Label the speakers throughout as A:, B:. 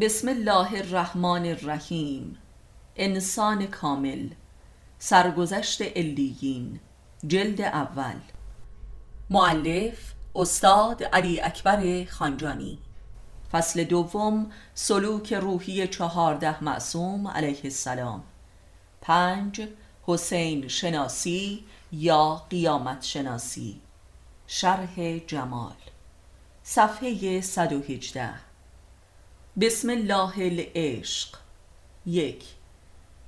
A: بسم الله الرحمن الرحیم. انسان کامل. سرگذشت الیین جلد اول. معلف استاد علی اکبر خانجانی. فصل دوم سلوک روحی چهارده معصوم علیه السلام. پنج حسین شناسی یا قیامت شناسی. شرح جمال. صفحه 118 بسم الله العشق. یک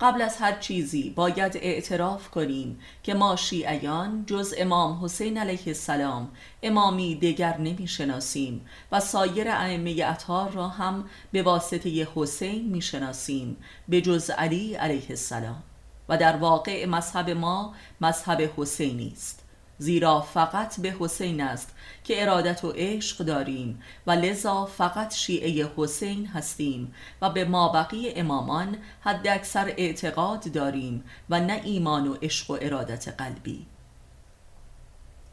A: قبل از هر چیزی باید اعتراف کنیم که ما شیعیان جز امام حسین علیه السلام امامی دیگر نمی شناسیم و سایر ائمه اطهار را هم به واسطه حسین می شناسیم به جز علی علیه السلام. و در واقع مذهب ما مذهب حسینی است. زیرا فقط به حسین است که ارادت و عشق داریم و لذا فقط شیعه حسین هستیم و به مابقی امامان حد اکثر اعتقاد داریم و نه ایمان و عشق و ارادت قلبی.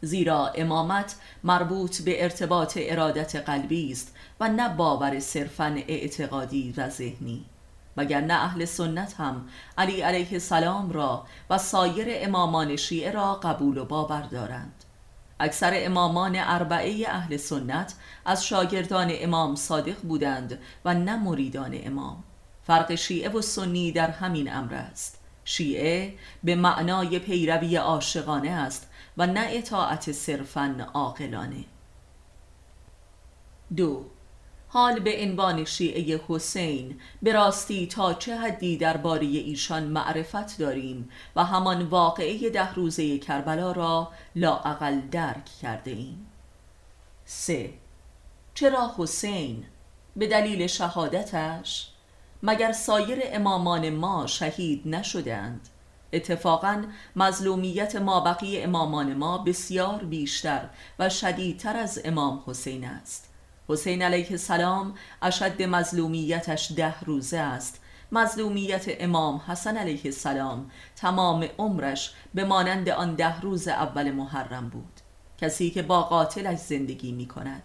A: زیرا امامت مربوط به ارتباط ارادت قلبی است و نه باور صرفا اعتقادی و ذهنی. وگرنه اهل سنت هم علی علیه السلام را و سایر امامان شیعه را قبول و باور دارند. اکثر امامان اربعه اهل سنت از شاگردان امام صادق بودند و نه مریدان امام. فرق شیعه و سنی در همین امر است. شیعه به معنای پیروی عاشقانه است و نه اطاعت صرفا عاقلانه. دو حال به عنوان شیعه حسین. به راستی تا چه حدی درباره ایشان معرفت داریم و همان واقعه ده روزه کربلا را لااقل درک کرده ایم. سه. چرا حسین؟ به دلیل شهادتش؟ مگر سایر امامان ما شهید نشدند اتفاقا مظلومیت ما بقیه امامان ما بسیار بیشتر و شدیدتر از امام حسین است. حسین علیه السلام اشد مظلومیتش ده روزه است. مظلومیت امام حسن علیه السلام تمام عمرش به مانند آن ده روز اول محرم بود. کسی که با قاتلش زندگی می کند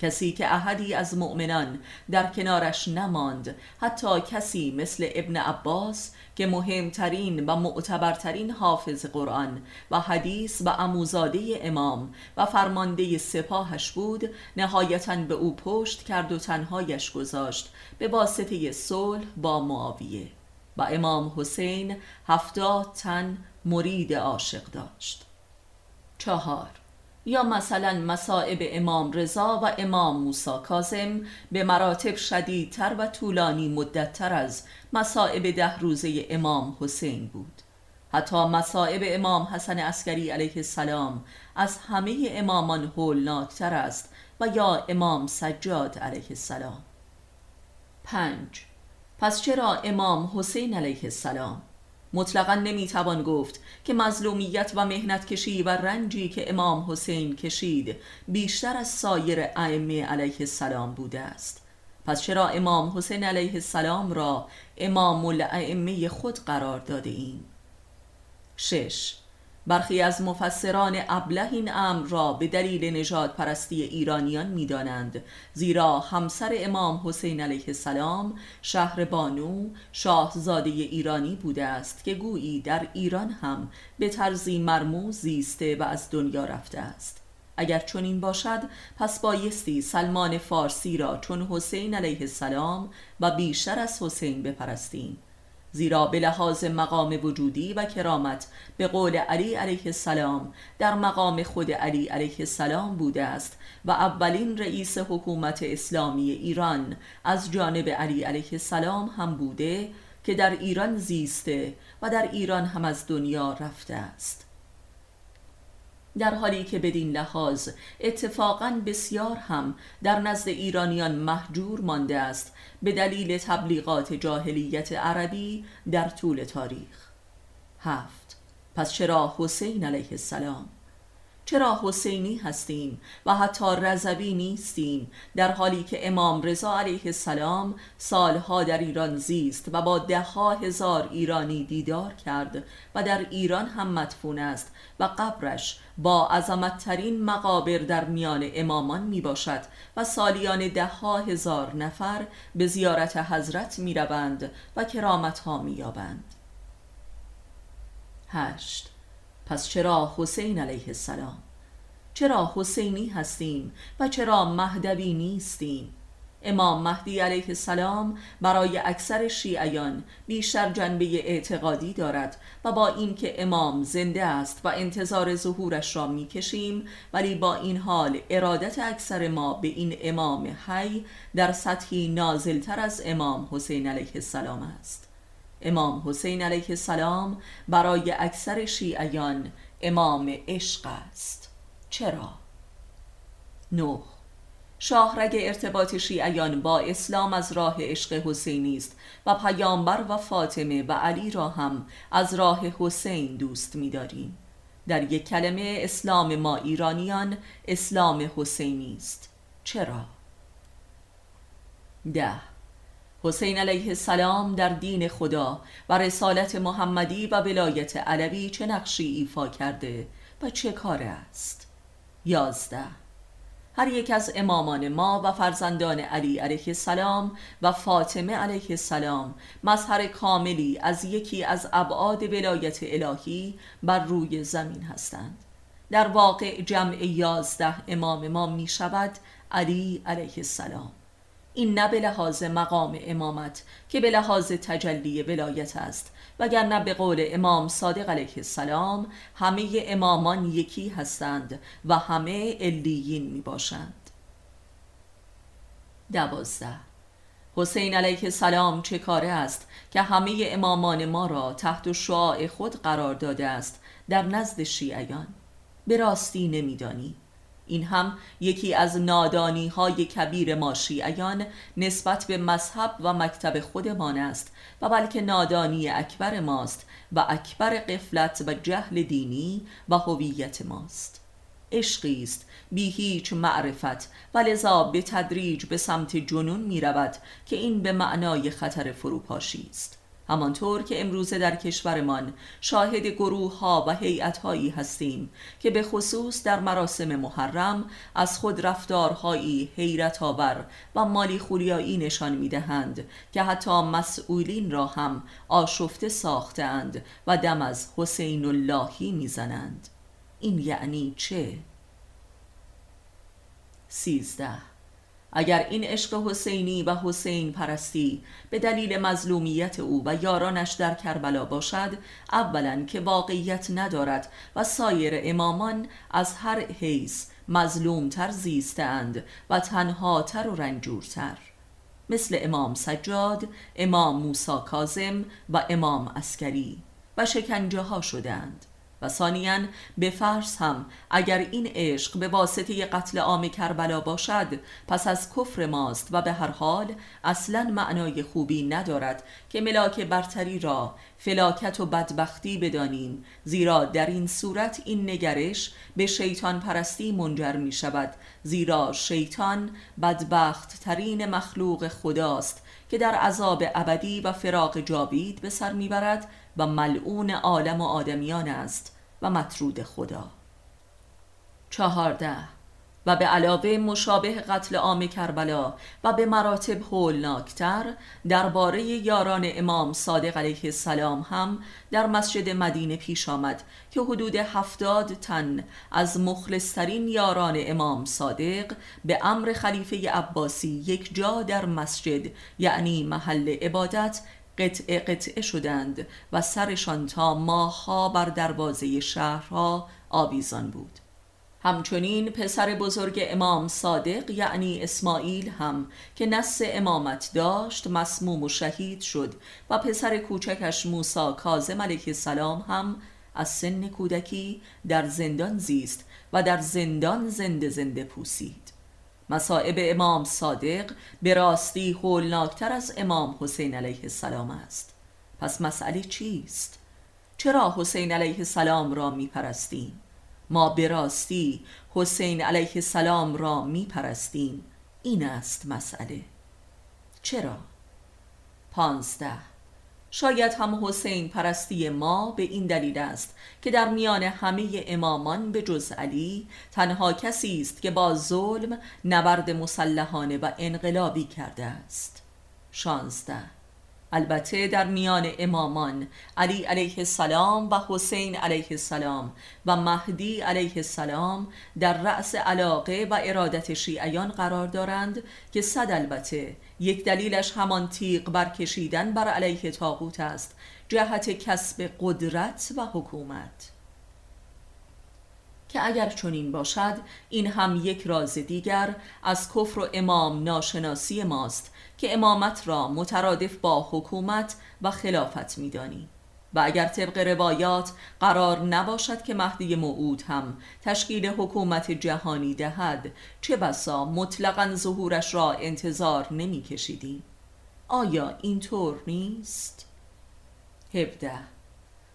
A: کسی که احدی از مؤمنان در کنارش نماند حتی کسی مثل ابن عباس که مهمترین و معتبرترین حافظ قرآن و حدیث و اموزاده امام و فرمانده سپاهش بود نهایتا به او پشت کرد و تنهایش گذاشت به واسطه صلح با معاویه و امام حسین هفتاد تن مرید عاشق داشت. چهار یا مثلا مصائب امام رضا و امام موسی کاظم به مراتب شدیدتر و طولانی مدتتر از مصائب ده روزه امام حسین بود. حتی مصائب امام حسن عسکری علیه السلام از همه امامان هولناکتر است و یا امام سجاد علیه السلام. پنج. پس چرا امام حسین علیه السلام؟ مطلقا نمی‌توان گفت که مظلومیت و مهنت کشی و رنجی که امام حسین کشید بیشتر از سایر ائمه علیه السلام بوده است پس چرا امام حسین علیه السلام را امام الائمه خود قرار داده ایم؟ شش برخی از مفسران ابله این امر را به دلیل نجات پرستی ایرانیان می‌دانند زیرا همسر امام حسین علیه السلام شهر بانو شاهزاده ایرانی بوده است که گویی در ایران هم به طرزی مرموز زیسته و از دنیا رفته است. اگر چنین باشد پس بایستی سلمان فارسی را چون حسین علیه السلام و بیشتر از حسین بپرستیم. زیرا به لحاظ مقام وجودی و کرامت به قول علی علیه السلام در مقام خود علی علیه السلام بوده است و اولین رئیس حکومت اسلامی ایران از جانب علی علیه السلام هم بوده که در ایران زیسته و در ایران هم از دنیا رفته است. در حالی که بدین لحاظ اتفاقا بسیار هم در نزد ایرانیان محجور مانده است به دلیل تبلیغات جاهلیت عربی در طول تاریخ. هفت. پس چرا حسین علیه السلام؟ چرا حسینی هستیم و حتی رضوی نیستیم در حالی که امام رضا علیه السلام سالها در ایران زیست و با ده هزار ایرانی دیدار کرد و در ایران هم مدفون است و قبرش با عظمتترین مقابر در میان امامان می باشد و سالیان ده ها هزار نفر به زیارت حضرت می روند و کرامت ها می یابند هشت. پس چرا حسین علیه السلام؟ چرا حسینی هستیم و چرا مهدوی نیستیم؟ امام مهدی علیه السلام برای اکثر شیعیان بیشتر جنبه اعتقادی دارد و با اینکه امام زنده است و انتظار ظهورش را می‌کشیم ولی با این حال ارادت اکثر ما به این امام حی در سطحی نازلتر از امام حسین علیه السلام است. امام حسین علیه السلام برای اکثر شیعیان امام عشق است. چرا؟ نه. شاهرگ ارتباط شیعیان با اسلام از راه عشق حسینی است و پیامبر و فاطمه و علی را هم از راه حسین دوست می‌داریم. در یک کلمه اسلام ما ایرانیان اسلام حسینی است. چرا؟ ده. حسین علیه السلام در دین خدا و رسالت محمدی و ولایت علوی چه نقشی ایفا کرده و چه کار است؟ یازده. هر یک از امامان ما و فرزندان علی علیه السلام و فاطمه علیه السلام مظهر کاملی از یکی از ابعاد ولایت الهی بر روی زمین هستند. در واقع جمع یازده امام ما می شود علی علیه السلام. این نه به لحاظ مقام امامت که به لحاظ تجلی ولایت است. وگرنه به قول امام صادق علیه السلام همه امامان یکی هستند و همه علیین می باشند دوازده. حسین علیه السلام چه کاره است که همه امامان ما را تحت شعاع خود قرار داده است در نزد شیعیان؟ به راستی نمیدانی. این هم یکی از نادانی های کبیر ما شیعیان نسبت به مذهب و مکتب خودمان است و بلکه نادانی اکبر ماست و اکبر قفلت و جهل دینی و هویت ماست. عشقی است بی هیچ معرفت و لذا به تدریج به سمت جنون می رود که این به معنای خطر فروپاشی است. همانطور که امروزه در کشورمان شاهد گروه ها و هیئت هایی هستیم که به خصوص در مراسم محرم از خود رفتارهایی حیرت آور و مالی خوریایی نشان می دهند که حتی مسئولین را هم آشفته ساختند و دم از حسین اللهی می‌زنند این یعنی چه؟ سیزده اگر این عشق حسینی و حسین پرستی به دلیل مظلومیت او و یارانش در کربلا باشد اولا که واقعیت ندارد و سایر امامان از هر حیث مظلومتر زیستند و تنهاتر و رنجورتر. مثل امام سجاد، امام موسا کازم و امام اسکری و شکنجه ها شدند و ثانیا به فرض هم اگر این عشق به واسطه قتل عام کربلا باشد پس از کفر ماست و به هر حال اصلا معنای خوبی ندارد که ملاک برتری را فلاکت و بدبختی بدانیم زیرا در این صورت این نگرش به شیطان پرستی منجر می شود زیرا شیطان بدبخت ترین مخلوق خداست که در عذاب ابدی و فراق جاوید به سر می‌برد و ملعون عالم و آدمیان است و مطرود خدا. چهارده و به علاوه مشابه قتل عام کربلا و به مراتب هولناکتر درباره یاران امام صادق علیه السلام هم در مسجد مدینه پیش آمد که حدود هفتاد تن از مخلصترین یاران امام صادق به امر خلیفه عباسی یک جا در مسجد یعنی محل عبادت قطعه قطعه شدند و سرشان تا ماهها بر دروازه شهرها آویزان بود. همچنین پسر بزرگ امام صادق یعنی اسماعیل هم که نس امامت داشت مسموم و شهید شد و پسر کوچکش موسا کازم علیه السلام هم از سن کودکی در زندان زیست و در زندان زنده زنده پوسید. مصائب امام صادق به راستی هولناکتر از امام حسین علیه السلام است پس مسئله چیست؟ چرا حسین علیه السلام را می پرستیم؟ ما به راستی حسین علیه السلام را می پرستیم این است مسئله چرا؟ پانزده شاید هم حسین پرستی ما به این دلیل است که در میان همه امامان به جز علی تنها کسی است که با ظلم نبرد مسلحانه و انقلابی کرده است. شانزده البته در میان امامان علی علیه السلام و حسین علیه السلام و مهدی علیه السلام در رأس علاقه و ارادت شیعیان قرار دارند که صد البته یک دلیلش همان تیغ برکشیدن بر علیه تاغوت است جهت کسب قدرت و حکومت. که اگر چنین باشد این هم یک راز دیگر از کفر و امام ناشناسی ماست که امامت را مترادف با حکومت و خلافت میدانی و اگر طبق روایات قرار نباشد که مهدی موعود هم تشکیل حکومت جهانی دهد چه بسا مطلقا ظهورش را انتظار نمی کشیدیم آیا اینطور نیست؟ هفده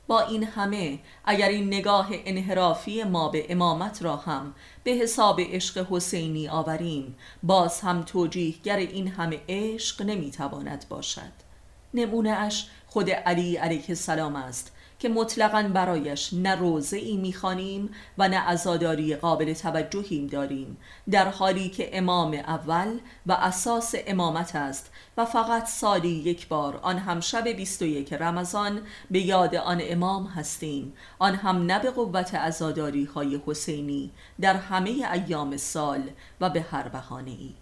A: با این همه اگر این نگاه انحرافی ما به امامت را هم به حساب عشق حسینی آوریم باز هم توجیهگر این همه عشق نمی‌تواند باشد. نمونه اش خود علی علیه السلام است که مطلقا برایش نه روزه ای می‌خوانیم و نه ازاداری قابل توجهیم داریم در حالی که امام اول و اساس امامت است و فقط سالی یک بار آن هم شب 21 رمضان به یاد آن امام هستیم. آن هم نه به قوت ازاداری های حسینی در همه ایام سال و به هر بهانه ای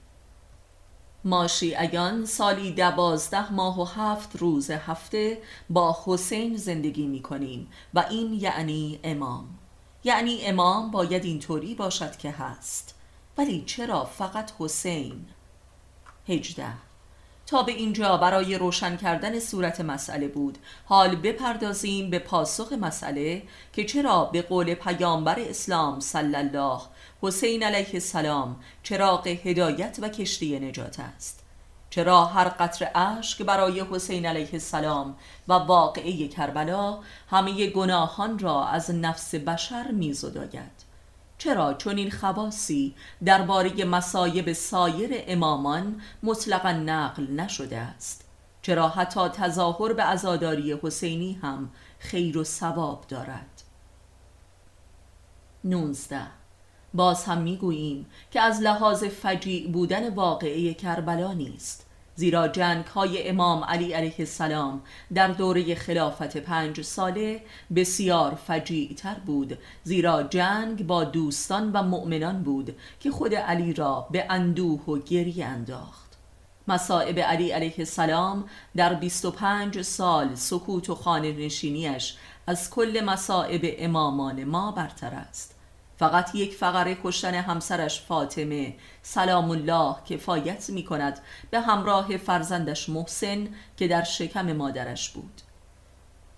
A: ما شیعیان سالی دوازده ماه و هفت روز هفته با حسین زندگی می کنیم و این یعنی امام. یعنی امام باید اینطوری باشد که هست. ولی چرا فقط حسین؟ هجده. تا به اینجا برای روشن کردن صورت مسئله بود. حال بپردازیم به پاسخ مسئله که چرا به قول پیامبر اسلام صلی الله حسین علیه السلام چراغ هدایت و کشتی نجات است. چرا هر قطر اشک برای حسین علیه السلام و واقعه کربلا همه گناهان را از نفس بشر میزداید؟ چرا چون این خواصی درباره مسایب سایر امامان مطلقا نقل نشده است؟ چرا حتی تظاهر به عزاداری حسینی هم خیر و ثواب دارد؟ 19 باز هم می‌گوییم که از لحاظ فجیع بودن واقعه کربلا نیست. زیرا جنگ های امام علی علیه السلام در دوره خلافت پنج ساله بسیار فجیع تر بود. زیرا جنگ با دوستان و مؤمنان بود که خود علی را به اندوه و گریه انداخت. مصائب علی علیه السلام در 25 سال سکوت و خانه نشینیش از کل مصائب امامان ما برتر است. فقط یک فقره کشتن همسرش فاطمه. سلام الله کفایت می کند به همراه فرزندش محسن که در شکم مادرش بود.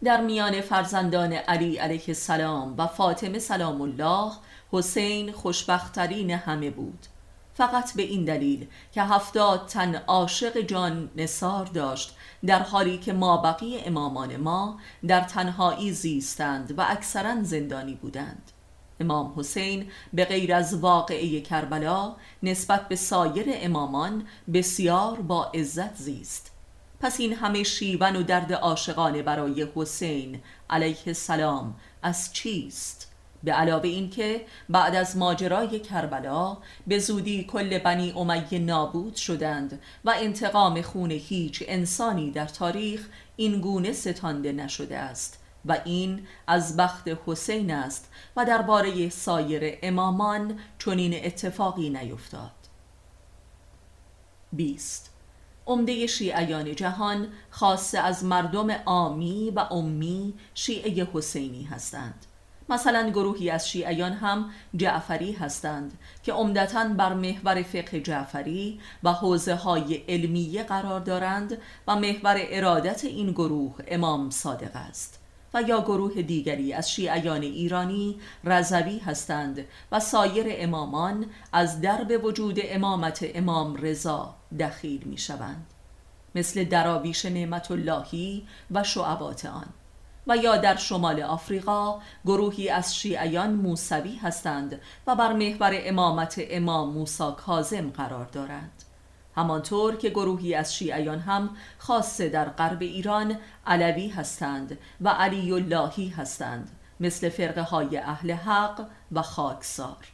A: در میان فرزندان علی علیه السلام و فاطمه سلام الله حسین خوشبختترین همه بود. فقط به این دلیل که هفتاد تن عاشق جان نصار داشت در حالی که ما بقیه امامان ما در تنهایی زیستند و اکثرا زندانی بودند. امام حسین به غیر از واقعه کربلا نسبت به سایر امامان بسیار با عزت زیست پس این همه شیون و درد عاشقانه برای حسین علیه السلام از چیست؟ به علاوه اینکه بعد از ماجرای کربلا به زودی کل بنی امیه نابود شدند و انتقام خون هیچ انسانی در تاریخ این گونه ستانده نشده است و این از بخت حسین است و درباره سایر امامان چنین اتفاقی نیفتاد. 20 عمده شیعیان جهان خاصه از مردم آمی و امی شیعه حسینی هستند. مثلا گروهی از شیعیان هم جعفری هستند که عمدتا بر محور فقه جعفری و حوزه های علمیه قرار دارند و محور ارادت این گروه امام صادق است. و یا گروه دیگری از شیعیان ایرانی رضوی هستند و سایر امامان از درب وجود امامت امام رضا دخیل می شوند. مثل دراویش نعمت اللهی و شعبات آن. و یا در شمال آفریقا گروهی از شیعیان موسوی هستند و بر محور امامت امام موسی کاظم قرار دارند. همانطور که گروهی از شیعیان هم خاصه در غرب ایران علوی هستند و علی اللهی هستند مثل فرقه های اهل حق و خاکسار.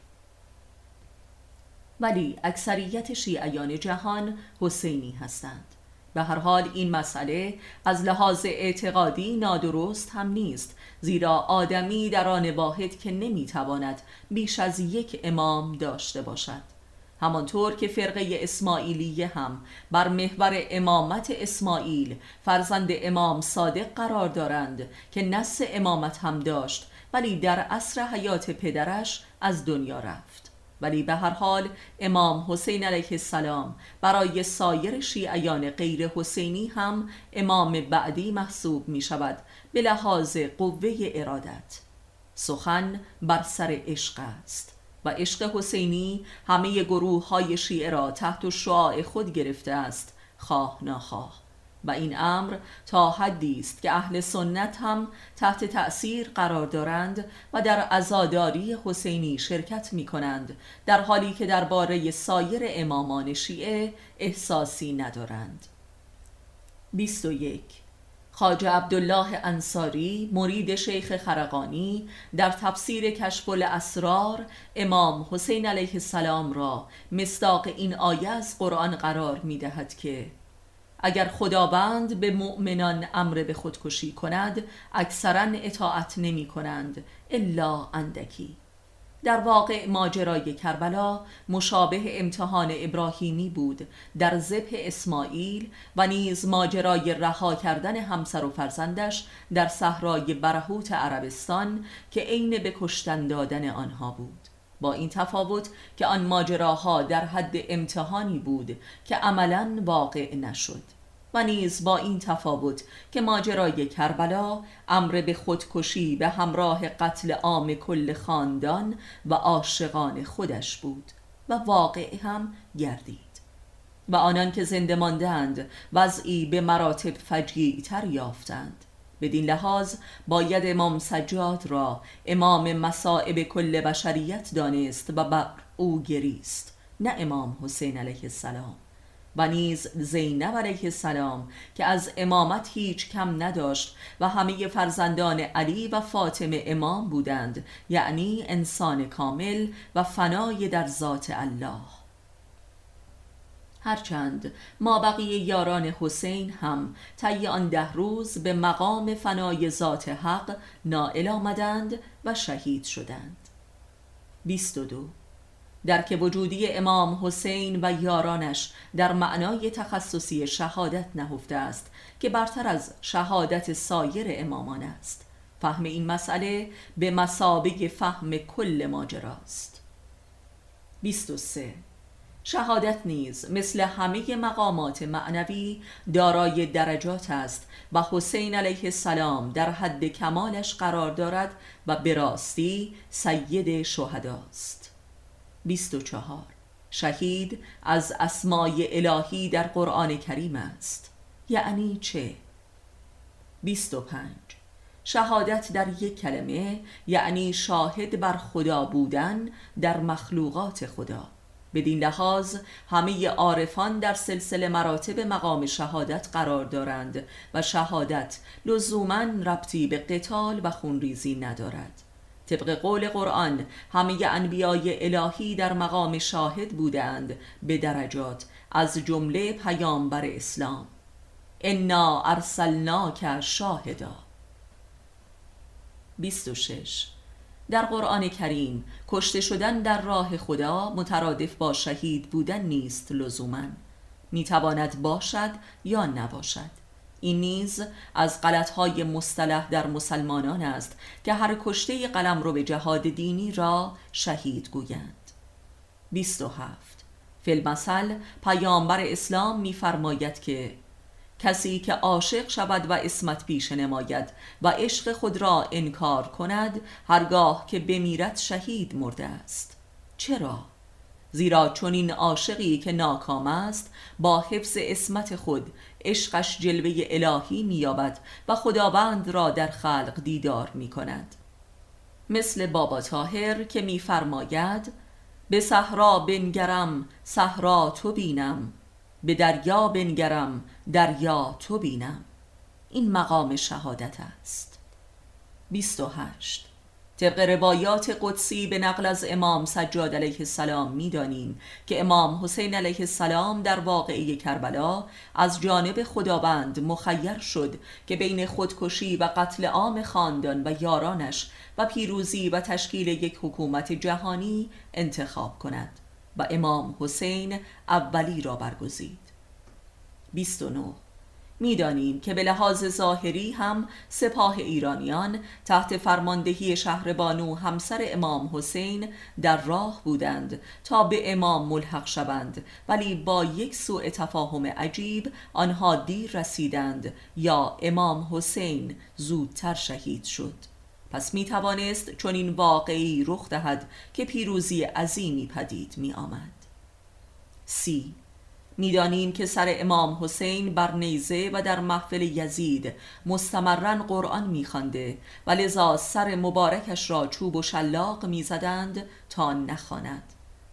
A: ولی اکثریت شیعیان جهان حسینی هستند. به هر حال این مسئله از لحاظ اعتقادی نادرست هم نیست زیرا آدمی در آن واحد که نمی‌تواند بیش از یک امام داشته باشد. همانطور که فرقه اسماعیلیه هم بر محور امامت اسماعیل فرزند امام صادق قرار دارند که نس امامت هم داشت ولی در عصر حیات پدرش از دنیا رفت. ولی به هر حال امام حسین علیه السلام برای سایر شیعیان غیر حسینی هم امام بعدی محسوب می شود به لحاظ قوه ارادت. سخن بر سر عشق است. و عشق حسینی همه گروه های شیعه را تحت شعاع خود گرفته است خواه ناخواه و این امر تا حدی است که اهل سنت هم تحت تأثیر قرار دارند و در عزاداری حسینی شرکت می کنند در حالی که درباره سایر امامان شیعه احساسی ندارند. 21 خاجه عبدالله انصاری مرید شیخ خرقانی در تفسیر کشف الاسرار امام حسین علیه السلام را مصداق این آیه از قرآن قرار می دهد که اگر خداوند به مؤمنان امر به خودکشی کند اکثرا اطاعت نمی کنند الا اندکی. در واقع ماجرای کربلا مشابه امتحان ابراهیمی بود در ذبح اسماعیل و نیز ماجرای رها کردن همسر و فرزندش در صحرای برهوت عربستان که عین به کشتن دادن آنها بود. با این تفاوت که آن ماجراها در حد امتحانی بود که عملا واقع نشد. و نیز با این تفاوت که ماجرای کربلا امر به خودکشی به همراه قتل عام کل خاندان و عاشقان خودش بود و واقع هم گردید. و آنان که زنده ماندند وضعی به مراتب فجیع تر یافتند. بدین لحاظ باید امام سجاد را امام مصائب کل بشریت دانست و بر او گریست نه امام حسین علیه السلام. و نیز زینب علیه السلام که از امامت هیچ کم نداشت و همه فرزندان علی و فاطمه امام بودند یعنی انسان کامل و فنای در ذات الله. هرچند ما بقیه یاران حسین هم طی آن ده روز به مقام فنای ذات حق نائل آمدند و شهید شدند. 22 در که وجودی امام حسین و یارانش در معنای تخصصی شهادت نهفته است که برتر از شهادت سایر امامان است. فهم این مسئله به مسابق فهم کل ماجراست. 23 شهادت نیز مثل همه مقامات معنوی دارای درجات است و حسین علیه السلام در حد کمالش قرار دارد و به راستی سید شهداست. 24 شهید از اسمای الهی در قرآن کریم است. یعنی چه؟ 25 شهادت در یک کلمه یعنی شاهد بر خدا بودن در مخلوقات خدا. بدین لحاظ همه عارفان در سلسله مراتب مقام شهادت قرار دارند و شهادت لزوما ربطی به قتال و خونریزی ندارد. طبق قول قرآن همه انبیای الهی در مقام شاهد بودند به درجات از جمله پیامبر اسلام. انا ارسلناک شاهدا. 26 در قرآن کریم کشته شدن در راه خدا مترادف با شهید بودن نیست لزوما. می‌تواند باشد یا نباشد. این نیز از غلطهای مصطلح در مسلمانان است که هر کشته قلم رو به جهاد دینی را شهید گویند. 27 فیلمسل پیامبر اسلام میفرماید که کسی که عاشق شود و اسمت پیش نماید و عشق خود را انکار کند هرگاه که بمیرد شهید مرده است. چرا؟ زیرا چون این عاشقی که ناکام است با حفظ اسمت خود عشقش جلوه الهی مییابد و خداوند را در خلق دیدار می کند مثل بابا تاهر که میفرماید به صحرا بنگرم صحرا تو بینم به دریا بنگرم دریا تو بینم. این مقام شهادت است. 28 طبق روایات قدسی به نقل از امام سجاد علیه السلام می‌دانیم که امام حسین علیه السلام در واقعی کربلا از جانب خداوند مخیر شد که بین خودکشی و قتل عام خاندان و یارانش و پیروزی و تشکیل یک حکومت جهانی انتخاب کند و امام حسین اولی را برگزید. 29 می‌دانیم که به لحاظ ظاهری هم سپاه ایرانیان تحت فرماندهی شهر بانو همسر امام حسین در راه بودند تا به امام ملحق شوند ولی با یک سوء تفاهم عجیب آنها دیر رسیدند یا امام حسین زودتر شهید شد. پس می توانست چون این واقعی رخ دهد که پیروزی عظیمی پدید می آمد سی می‌دانیم که سر امام حسین بر نیزه و در محفل یزید مستمرا قرآن میخوانده و لذا سر مبارکش را چوب و شلاق می‌زدند تا نخواند.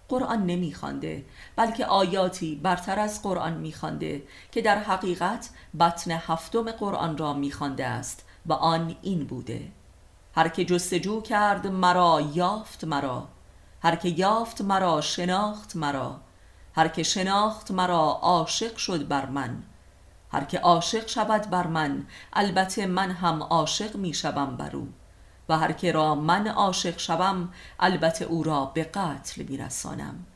A: قرآن نمیخوانده بلکه آیاتی برتر از قرآن میخوانده که در حقیقت بطن هفتم قرآن را میخوانده است و آن این بوده. هر که جستجو کرد مرا یافت مرا. هر که یافت مرا شناخت مرا. هر که شناخت مرا عاشق شد بر من. هر که عاشق شود بر من البته من هم عاشق می شوم بر او. و هر که را من عاشق شوم البته او را به قتل می رسانم.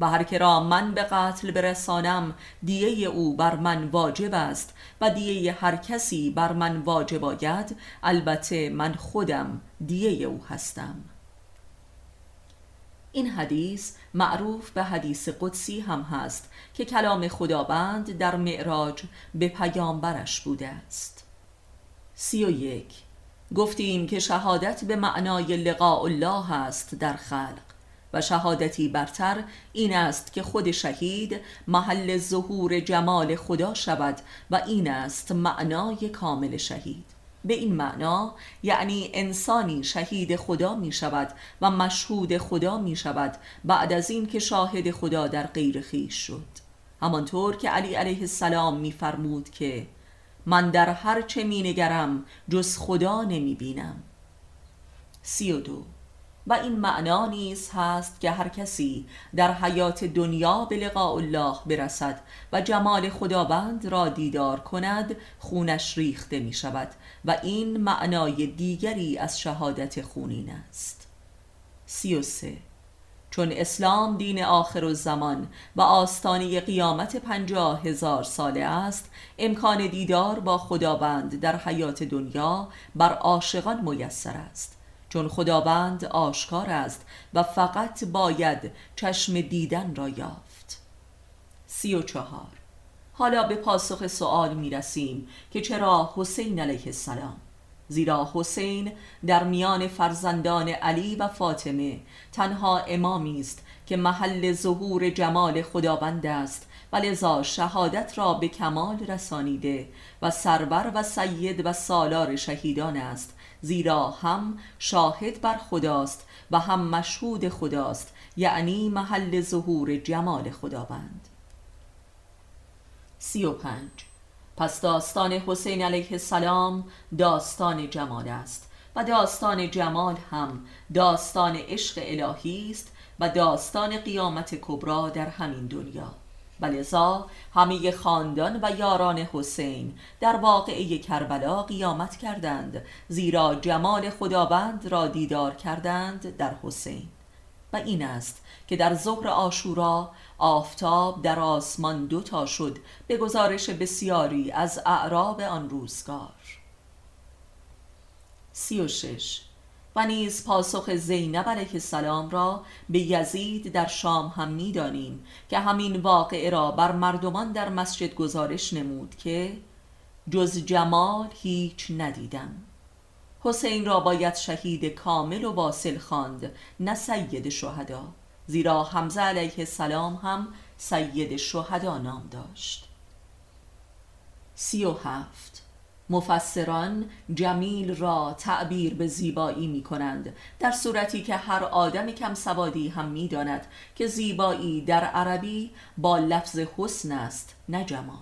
A: و هر که را من به قتل برسانم دیه او بر من واجب است و دیه هر کسی بر من واجب آید البته من خودم دیه او هستم. این حدیث معروف به حدیث قدسی هم هست که کلام خداوند در معراج به پیامبرش بوده است. سی و یک. گفتیم که شهادت به معنای لقاء الله است در خلق و شهادتی برتر این است که خود شهید محل ظهور جمال خدا شود و این است معنای کامل شهید. به این معنا یعنی انسانی شهید خدا می شود و مشهود خدا می شود بعد از این که شاهد خدا در غیر خیش شد. همانطور که علی علیه السلام می فرمود که من در هر چه می نگرم جز خدا نمی بینم. سی و دو. و این معنا نیز هست که هر کسی در حیات دنیا به لقاء الله برسد و جمال خداوند را دیدار کند خونش ریخته می شود. و این معنای دیگری از شهادت خونین است. سی و سه. چون اسلام دین آخر الزمان و آستانه قیامت پنجاه هزار ساله است امکان دیدار با خداوند در حیات دنیا بر عاشقان میسر است. چون خداوند آشکار است و فقط باید چشم دیدن را یافت. سی و چهار. حالا به پاسخ سؤال می رسیم که چرا حسین علیه السلام؟ زیرا حسین در میان فرزندان علی و فاطمه تنها امامی است که محل ظهور جمال خداوند است و لذا شهادت را به کمال رسانیده و سرور و سید و سالار شهیدان است زیرا هم شاهد بر خداست و هم مشهود خداست یعنی محل ظهور جمال خداوند. سی و پنج. پس داستان حسین علیه السلام داستان جمال است و داستان جمال هم داستان عشق الهی است و داستان قیامت کبرا در همین دنیا. ولذا همه خاندان و یاران حسین در واقعه کربلا قیامت کردند زیرا جمال خداوند را دیدار کردند در حسین. و این است که در ظهر آشورا آفتاب در آسمان دوتا شد به گزارش بسیاری از اعراب آن روزگار. سی و شش. و نیز پاسخ زینب علیه السلام را به یزید در شام هم می‌دانیم که همین واقعه را بر مردمان در مسجد گزارش نمود که جز جمال هیچ ندیدم. حسین را باید شهید کامل و واصل خواند نه سید شهدا. زیرا حمزه علیه السلام هم سید شهدا نام داشت. سی و هفت. مفسران جمیل را تعبیر به زیبایی می کنند در صورتی که هر آدم کم سوادی هم می داند که زیبایی در عربی با لفظ حسن است نه جمال.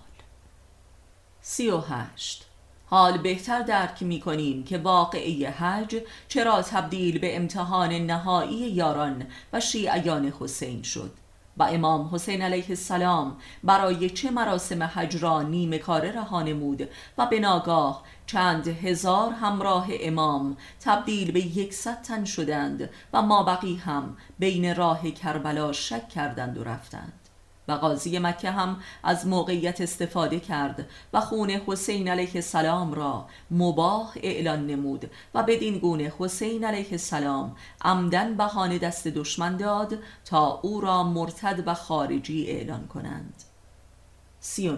A: سی و هشت. حال بهتر درک می کنیم که واقعی حج چرا تبدیل به امتحان نهایی یاران و شیعیان حسین شد و امام حسین علیه السلام برای چه مراسم حج را نیمه کاره رها نمود و به ناگاه چند هزار همراه امام تبدیل به یکصد تن شدند و ما بقی هم بین راه کربلا شک کردند و رفتند. و قاضی مکه هم از موقعیت استفاده کرد و خون حسین علیه السلام را مباه اعلان نمود و بدین گونه حسین علیه السلام عمدن بهانه دست دشمن داد تا او را مرتد و خارجی اعلان کنند. سی و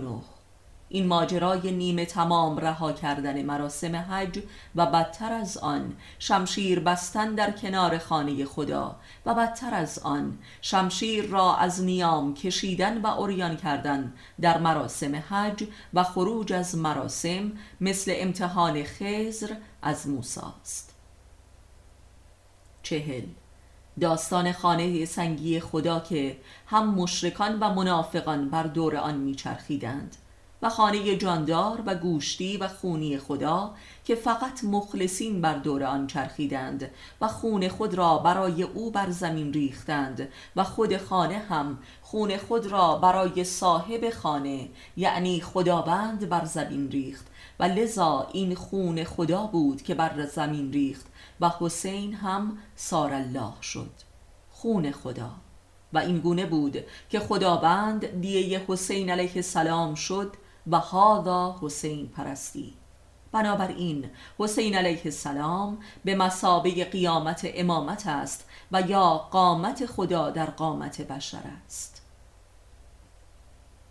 A: این ماجرای نیمه تمام رها کردن مراسم حج و بدتر از آن شمشیر بستن در کنار خانه خدا و بدتر از آن شمشیر را از نیام کشیدن و اوریان کردن در مراسم حج و خروج از مراسم مثل امتحان خزر از موساست چهل داستان خانه سنگی خدا که هم مشرکان و منافقان بر دور آن میچرخیدند. و خانه جاندار و گوشتی و خونی خدا که فقط مخلصین بر دور آن چرخیدند و خون خود را برای او بر زمین ریختند و خود خانه هم خون خود را برای صاحب خانه یعنی خداوند بر زمین ریخت. و لذا این خون خدا بود که بر زمین ریخت و حسین هم سار الله شد. خون خدا. و این گونه بود که خداوند دیه حسین علیه السلام شد و هادا حسین پرستی. بنابراین حسین علیه السلام به مسابه قیامت امامت است و یا قامت خدا در قامت بشر است.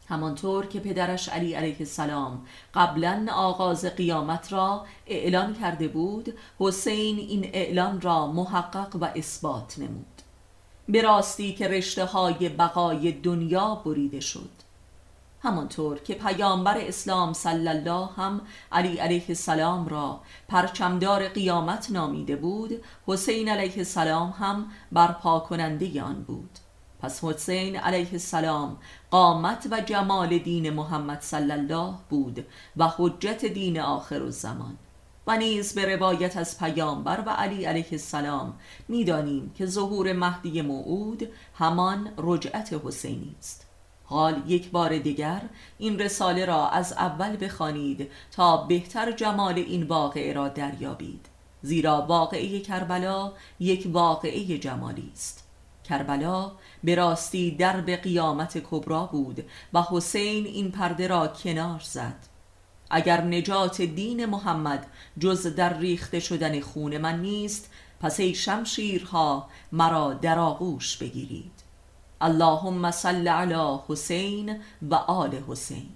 A: همانطور که پدرش علی علیه السلام قبلا آغاز قیامت را اعلان کرده بود حسین این اعلان را محقق و اثبات نمود. به راستی که رشته های بقای دنیا بریده شد. همانطور که پیامبر اسلام صلی الله هم علی علیه السلام را پرچمدار قیامت نامیده بود حسین علیه السلام هم برپا کننده آن بود. پس حسین علیه السلام قامت و جمال دین محمد صلی الله بود و حجت دین آخر الزمان. و نیز به روایت از پیامبر و علی علیه السلام می‌دانیم که ظهور مهدی موعود همان رجعت حسینی است. حال یک بار دیگر این رساله را از اول بخوانید تا بهتر جمال این واقعه را دریابید. زیرا واقعه کربلا یک واقعه جمالی است. کربلا به راستی درب قیامت کبرا بود و حسین این پرده را کنار زد. اگر نجات دین محمد جز در ریخته شدن خون من نیست پس ای شمشیرها مرا در آغوش بگیرید. اللهم صل علی حسین و آل حسین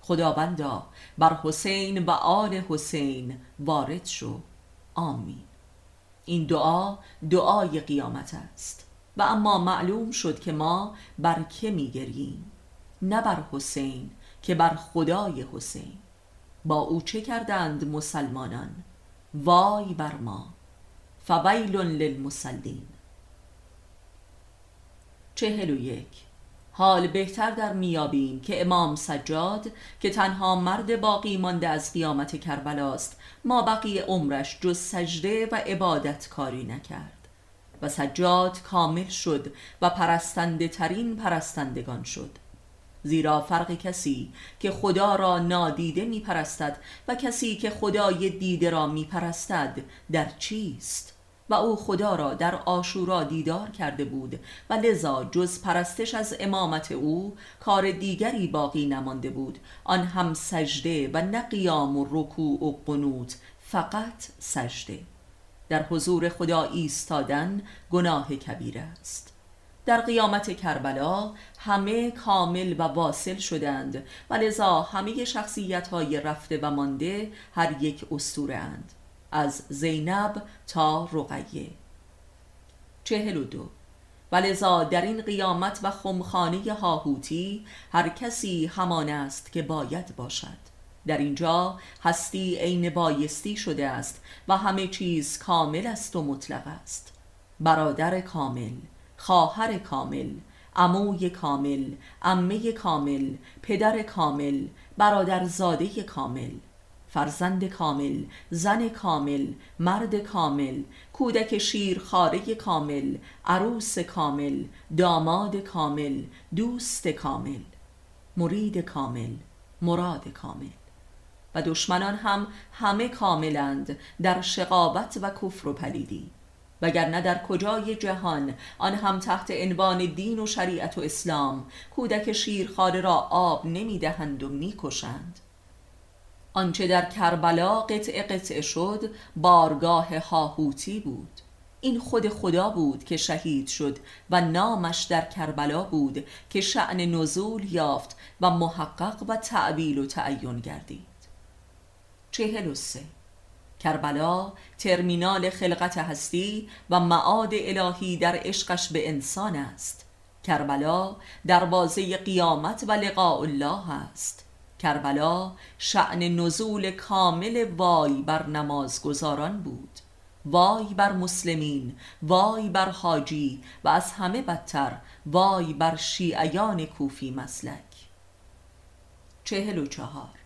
A: خداوندا بر حسین و آل حسین وارد شو آمین این دعا دعای قیامت است و اما معلوم شد که ما بر که میگریم نه بر حسین که بر خدای حسین با او چه کردند مسلمانان وای بر ما فویل للمسلین چهل و یک. حال بهتر در میابیم که امام سجاد که تنها مرد باقی مانده از قیامت کربلاست ما بقیه عمرش جز سجده و عبادت کاری نکرد. و سجاد کامل شد و پرستنده ترین پرستندگان شد. زیرا فرق کسی که خدا را نادیده می پرستد و کسی که خدای دیده را می پرستد در چیست؟ و او خدا را در آشورا دیدار کرده بود و لذا جز پرستش از امامت او کار دیگری باقی نمانده بود. آن هم سجده و نه قیام و رکوع و قنوت فقط سجده. در حضور خدا ایستادن گناه کبیر است. در قیامت کربلا همه کامل و واصل شدند و لذا همه شخصیت های رفته و مانده هر یک استوره اند از زینب تا رقیه. چهل و دو. ولذا در این قیامت و خمخانه هاهوتی هر کسی همان است که باید باشد. در اینجا هستی عین بایستی شده است و همه چیز کامل است و مطلق است. برادر کامل خواهر کامل عموی کامل عمه کامل پدر کامل برادر زاده کامل فرزند کامل زن کامل مرد کامل کودک شیرخواره کامل عروس کامل داماد کامل دوست کامل مرید کامل مراد کامل. و دشمنان هم همه کاملند در شقاوت و کفر و پلیدی. وگرنه در کجای جهان آن هم تحت عنوان دین و شریعت و اسلام کودک شیرخواره را آب نمی‌دهند و می‌کشند. آنچه در کربلا قطع قطع شد بارگاه هاهوتی بود. این خود خدا بود که شهید شد و نامش در کربلا بود که شعن نزول یافت و محقق و تعبیل و تعین گردید. چهل و سه. کربلا ترمینال خلقت هستی و معاد الهی در عشقش به انسان است. کربلا دروازه قیامت و لقاء الله است. کربلا شعن نزول کامل وای بر نمازگزاران بود. وای بر مسلمین وای بر حاجی و از همه بدتر وای بر شیعیان کوفی مسلک. چهل و چهار.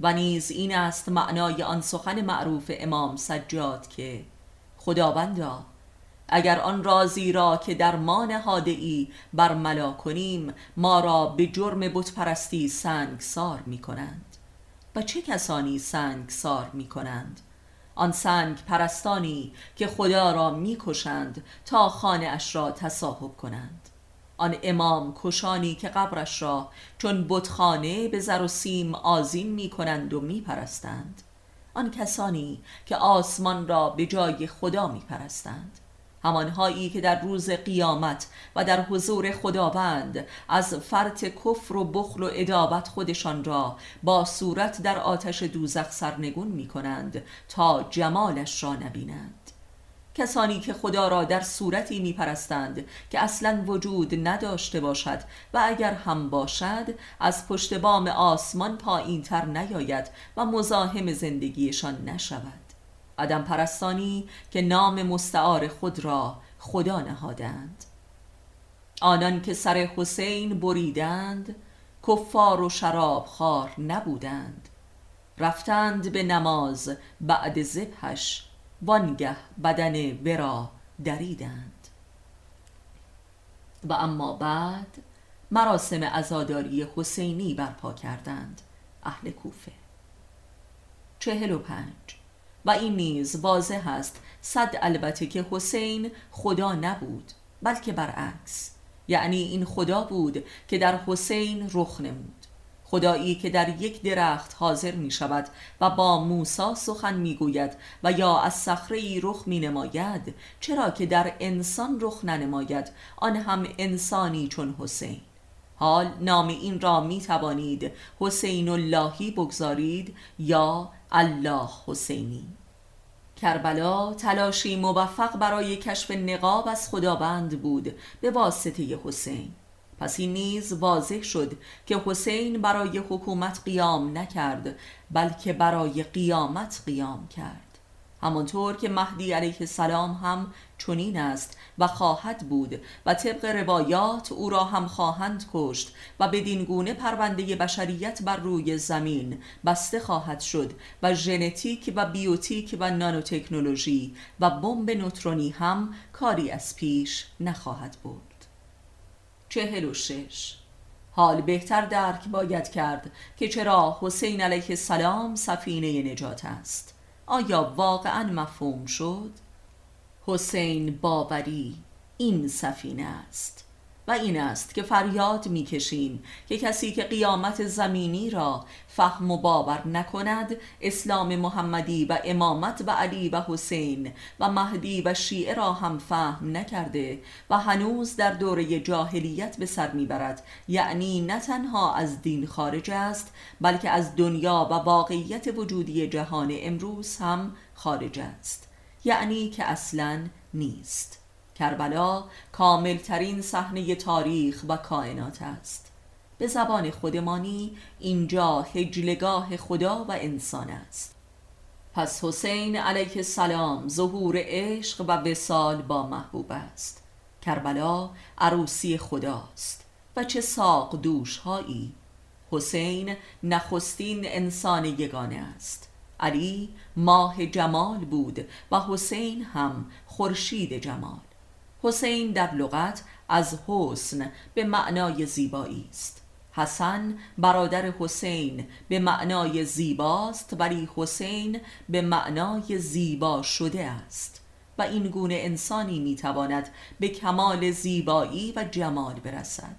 A: و نیز این است معنای آن سخن معروف امام سجاد که خداوندا اگر آن رازی را که در ما نهاده ای برملا کنیم ما را به جرم بتپرستی سنگسار می کنند و چه کسانی سنگسار می کنند آن سنگ پرستانی که خدا را می کشند تا خانه اش را تصاحب کنند. آن امام کشانی که قبرش را چون بتخانه به زر و سیم آزین می کنند و می پرستند آن کسانی که آسمان را به جای خدا می پرستند همانهایی که در روز قیامت و در حضور خداوند از فرط کفر و بخل و ادابت خودشان را با صورت در آتش دوزخ سرنگون می کنند تا جمالش را نبینند. کسانی که خدا را در صورتی می پرستند که اصلا وجود نداشته باشد و اگر هم باشد از پشت بام آسمان پایین تر نیاید و مزاحم زندگیشان نشود. عدم پرستانی که نام مستعار خود را خدا نهادند. آنان که سر حسین بریدند کفار و شراب خار نبودند. رفتند به نماز بعد زبهش وانگه بدن برا دریدند. و اما بعد مراسم ازاداری حسینی برپا کردند اهل کوفه. چهل و پنج. و این نیز واضح است صد البته که حسین خدا نبود بلکه برعکس. یعنی این خدا بود که در حسین رخ نمود. خدایی که در یک درخت حاضر می شود و با موسا سخن می گوید و یا از صخره رخ می نماید چرا که در انسان رخ ننماید آن هم انسانی چون حسین. حال نام این را می توانید حسین اللهی بگذارید یا الله حسینی. کربلا تلاشی موفق برای کشف نقاب از خداوند بود به واسطه حسین. پس این نیز واضح شد که حسین برای حکومت قیام نکرد بلکه برای قیامت قیام کرد. همانطور که مهدی علیه السلام هم چنین است و خواهد بود و طبق روایات او را هم خواهند کشت و بدین گونه پرونده بشریت بر روی زمین بسته خواهد شد و ژنتیک و بیوتیک و نانوتکنولوژی و بمب نوترونی هم کاری از پیش نخواهد بود چهل و شش. حال بهتر درک باید کرد که چرا حسین علیه السلام سفینه نجات است. آیا واقعا مفهوم شد؟ حسین باوری این سفینه است و این است که فریاد می‌کشیم که کسی که قیامت زمینی را فهم و باور نکند اسلام محمدی و امامت و علی و حسین و مهدی و شیعه را هم فهم نکرده و هنوز در دوره جاهلیت به سر می‌برد. یعنی نه تنها از دین خارج است بلکه از دنیا و واقعیت وجودی جهان امروز هم خارج است. یعنی که اصلا نیست. کربلا کاملترین صحنه تاریخ و کائنات است. به زبان خودمانی اینجا هجلگاه خدا و انسان است. پس حسین علیه السلام ظهور عشق و وسال با محبوب است. کربلا عروسی خداست و چه ساق دوش هایی حسین نخستین انسان یگانه است. علی ماه جمال بود و حسین هم خورشید جمال. حسین در لغت از حسن به معنای زیبایی است. حسن برادر حسین به معنای زیباست ولی حسین به معنای زیبا شده است. و این گونه انسانی می‌تواند به کمال زیبایی و جمال برسد.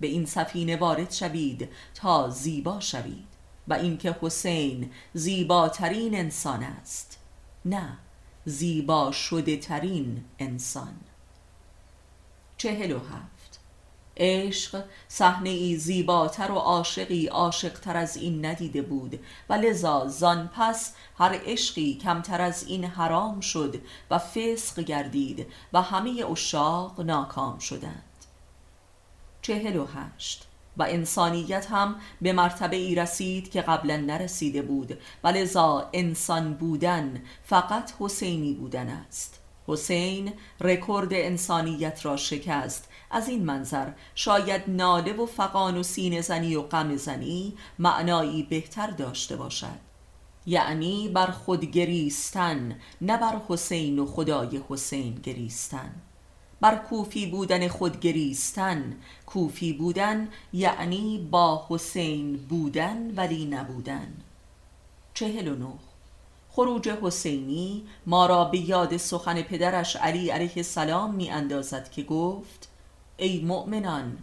A: به این سفینه وارد شوید تا زیبا شوید. و اینکه حسین زیباترین انسان است. نه زیبا شده ترین انسان. چهل و هفت. عشق صحنه ای زیباتر و عاشقی عاشقتر از این ندیده بود. و لذا زان پس هر عشقی کمتر از این حرام شد و فسق گردید و همه اشاق ناکام شدند. چهل و هشت. و انسانیت هم به مرتبه ای رسید که قبلا نرسیده بود. و لذا انسان بودن فقط حسینی بودن است. حسین رکورد انسانیت را شکست. از این منظر شاید ناله و فقان و سینه زنی و غم زنی معنایی بهتر داشته باشد. یعنی بر خود گریستن نه بر حسین و خدای حسین گریستن. بر کوفی بودن خود گریستن کوفی بودن یعنی با حسین بودن ولی نبودن. چهل و نو خروج حسینی ما را به یاد سخن پدرش علی علیه السلام می اندازد که گفت ای مؤمنان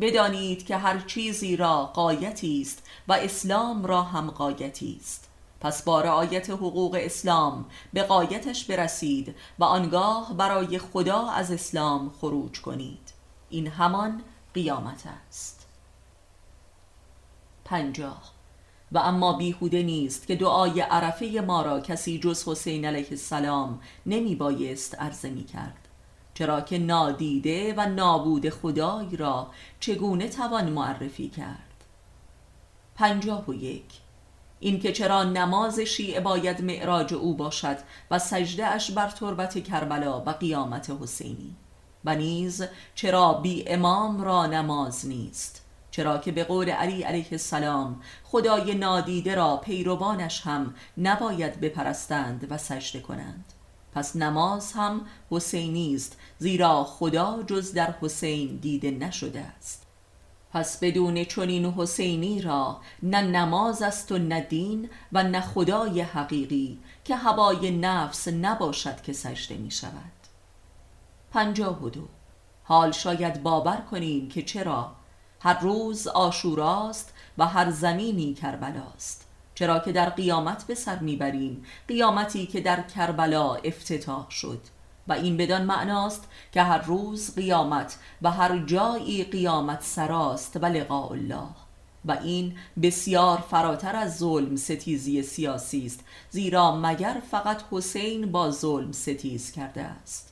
A: بدانید که هر چیزی را قایتی است و اسلام را هم قایتی است. پس با رعایت حقوق اسلام به قایتش برسید و آنگاه برای خدا از اسلام خروج کنید. این همان قیامت است. پنجاه. و اما بیهوده نیست که دعای عرفه ما را کسی جز حسین علیه السلام نمی بایست عرضه می کرد چرا که نادیده و نابود خدای را چگونه توان معرفی کرد؟ پنجاه و یک. اینکه چرا نماز شیعه باید معراج او باشد و سجده اش بر تربت کربلا و قیامت حسینی. و نیز چرا بی امام را نماز نیست؟ چرا که به قول علی علیه السلام خدای نادیده را پیروانش هم نباید بپرستند و سجده کنند. پس نماز هم حسینی است زیرا خدا جز در حسین دیده نشده است. پس بدون چنین حسینی را نه نماز است و نه دین و نه خدای حقیقی که هوای نفس نباشد که سجده می شود. پنجاه و دو. حال شاید باور کنیم که چرا هر روز آشوراست و هر زمینی کربلاست. چرا که در قیامت به سر می‌بریم قیامتی که در کربلا افتتاح شد. و این بدان معناست که هر روز قیامت و هر جایی قیامت سراست و لقاء الله. و این بسیار فراتر از ظلم ستیزی سیاسی است زیرا مگر فقط حسین با ظلم ستیز کرده است؟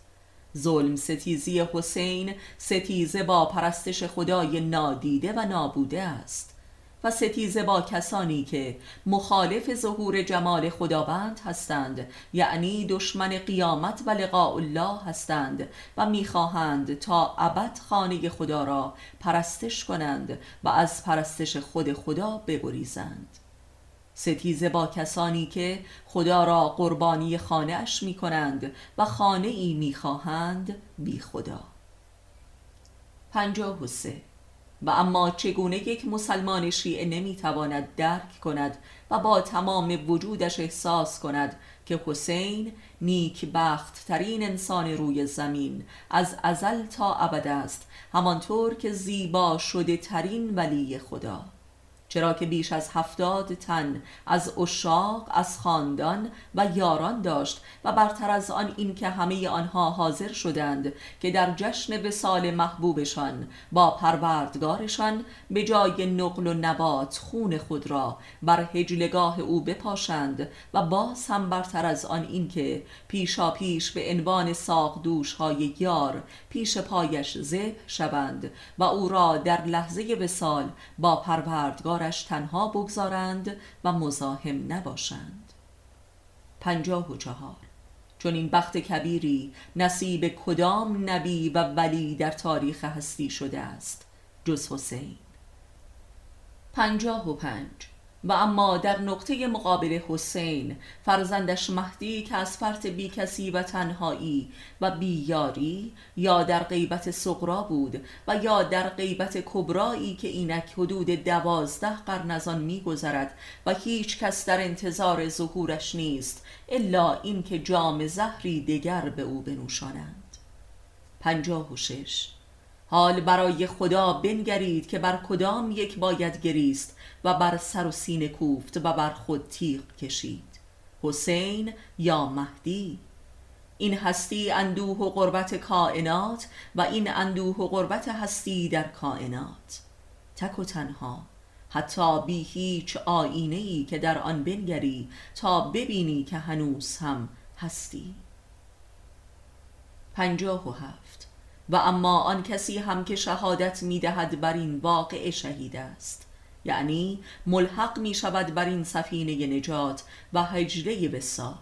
A: ظلم ستیزی حسین ستیزه با پرستش خدای نادیده و نابوده است و ستیزه با کسانی که مخالف ظهور جمال خداوند هستند یعنی دشمن قیامت و لقاء الله هستند و می‌خواهند تا ابد خانه خدا را پرستش کنند و از پرستش خود خدا بگریزند. ستیزه با کسانی که خدا را قربانی خانه اش می کنند و خانه ای می خواهند بی خدا. پنجاه و سه. و اما چگونه یک مسلمان شیعه نمی‌تواند درک کند و با تمام وجودش احساس کند که حسین نیک بخت ترین انسان روی زمین از ازل تا ابد است همانطور که زیبا شده ترین ولی خدا. چرا که بیش از هفتاد تن از اشاق از خاندان و یاران داشت و برتر از آن این که همه آنها حاضر شدند که در جشن وسال محبوبشان با پروردگارشان به جای نقل و نبات خون خود را بر هجلگاه او بپاشند و باز هم برتر از آن این که پیشا پیش به عنوان ساق دوش های یار پیش پایش ذبح شوند و او را در لحظه وسال با پروردگارش تنها بگذارند و مزاحم نباشند. پنجاه و چهار. چون این بخت کبیری نصیب کدام نبی و ولی در تاریخ هستی شده است جز حسین. پنجاه و پنج. و اما در نقطه مقابل حسین فرزندش مهدی که از فرط بی کسی و تنهایی و بیاری یا در غیبت سقرا بود و یا در غیبت کبرایی که اینک حدود دوازده قرن از آن میگذرد و هیچ کس در انتظار ظهورش نیست الا اینکه جام زهری دگر به او بنوشانند. پنجاه و شش. حال برای خدا بنگرید که بر کدام یک باید گریست و بر سر و سینه کوفت و بر خود تیغ کشید. حسین یا مهدی؟ این هستی اندوه و قربت کائنات و این اندوه و قربت هستی در کائنات. تک و تنها. حتی بی هیچ آینه ای که در آن بنگری تا ببینی که هنوز هم هستی. پنجاه و هفت. و اما آن کسی هم که شهادت می‌دهد بر این واقع شهید است. یعنی ملحق می شود بر این سفینه نجات و هجله سال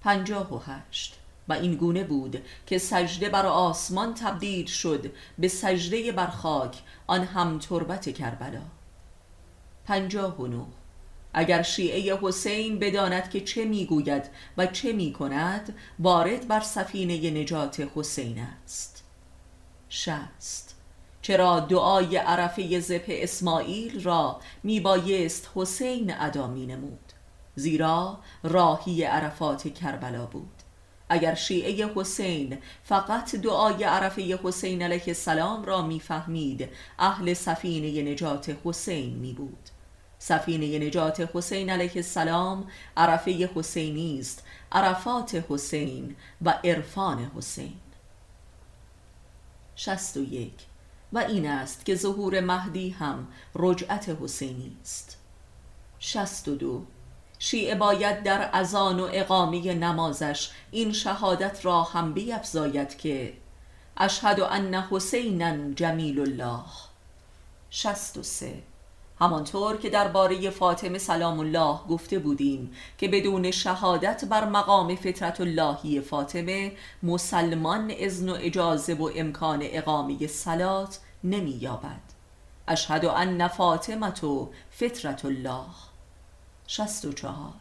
A: پنجاه و هشت. و این گونه بود که سجده بر آسمان تبدیل شد به سجده بر خاک آن هم تربت کربلا. پنجاه و نو اگر شیعه حسین بداند که چه می‌گوید و چه می کند وارد بر سفینه نجات حسین است. شست. چرا دعای عرفه زپ اسماعیل را میبایست حسین ادا می نمود زیرا راهی عرفات کربلا بود. اگر شیعه حسین فقط دعای عرفه حسین علیه السلام را می‌فهمید اهل سفینه نجات حسین می بود سفینه نجات حسین علیه السلام عرفه حسینی است عرفات حسین و عرفان حسین. شست و این است که ظهور مهدی هم رجعت حسینی است. شست و دو. شیعه باید در ازان و اقامه نمازش این شهادت را هم بیفزاید که اشهد ان حسینا جمیل الله. شست و سه. همانطور که درباره فاطمه سلام الله گفته بودیم که بدون شهادت بر مقام فطرت اللهی فاطمه مسلمان اذن و اجازه و امکان اقامه سلات نمی یابد اشهد ان فاطمه فطرت الله. شست و چهار.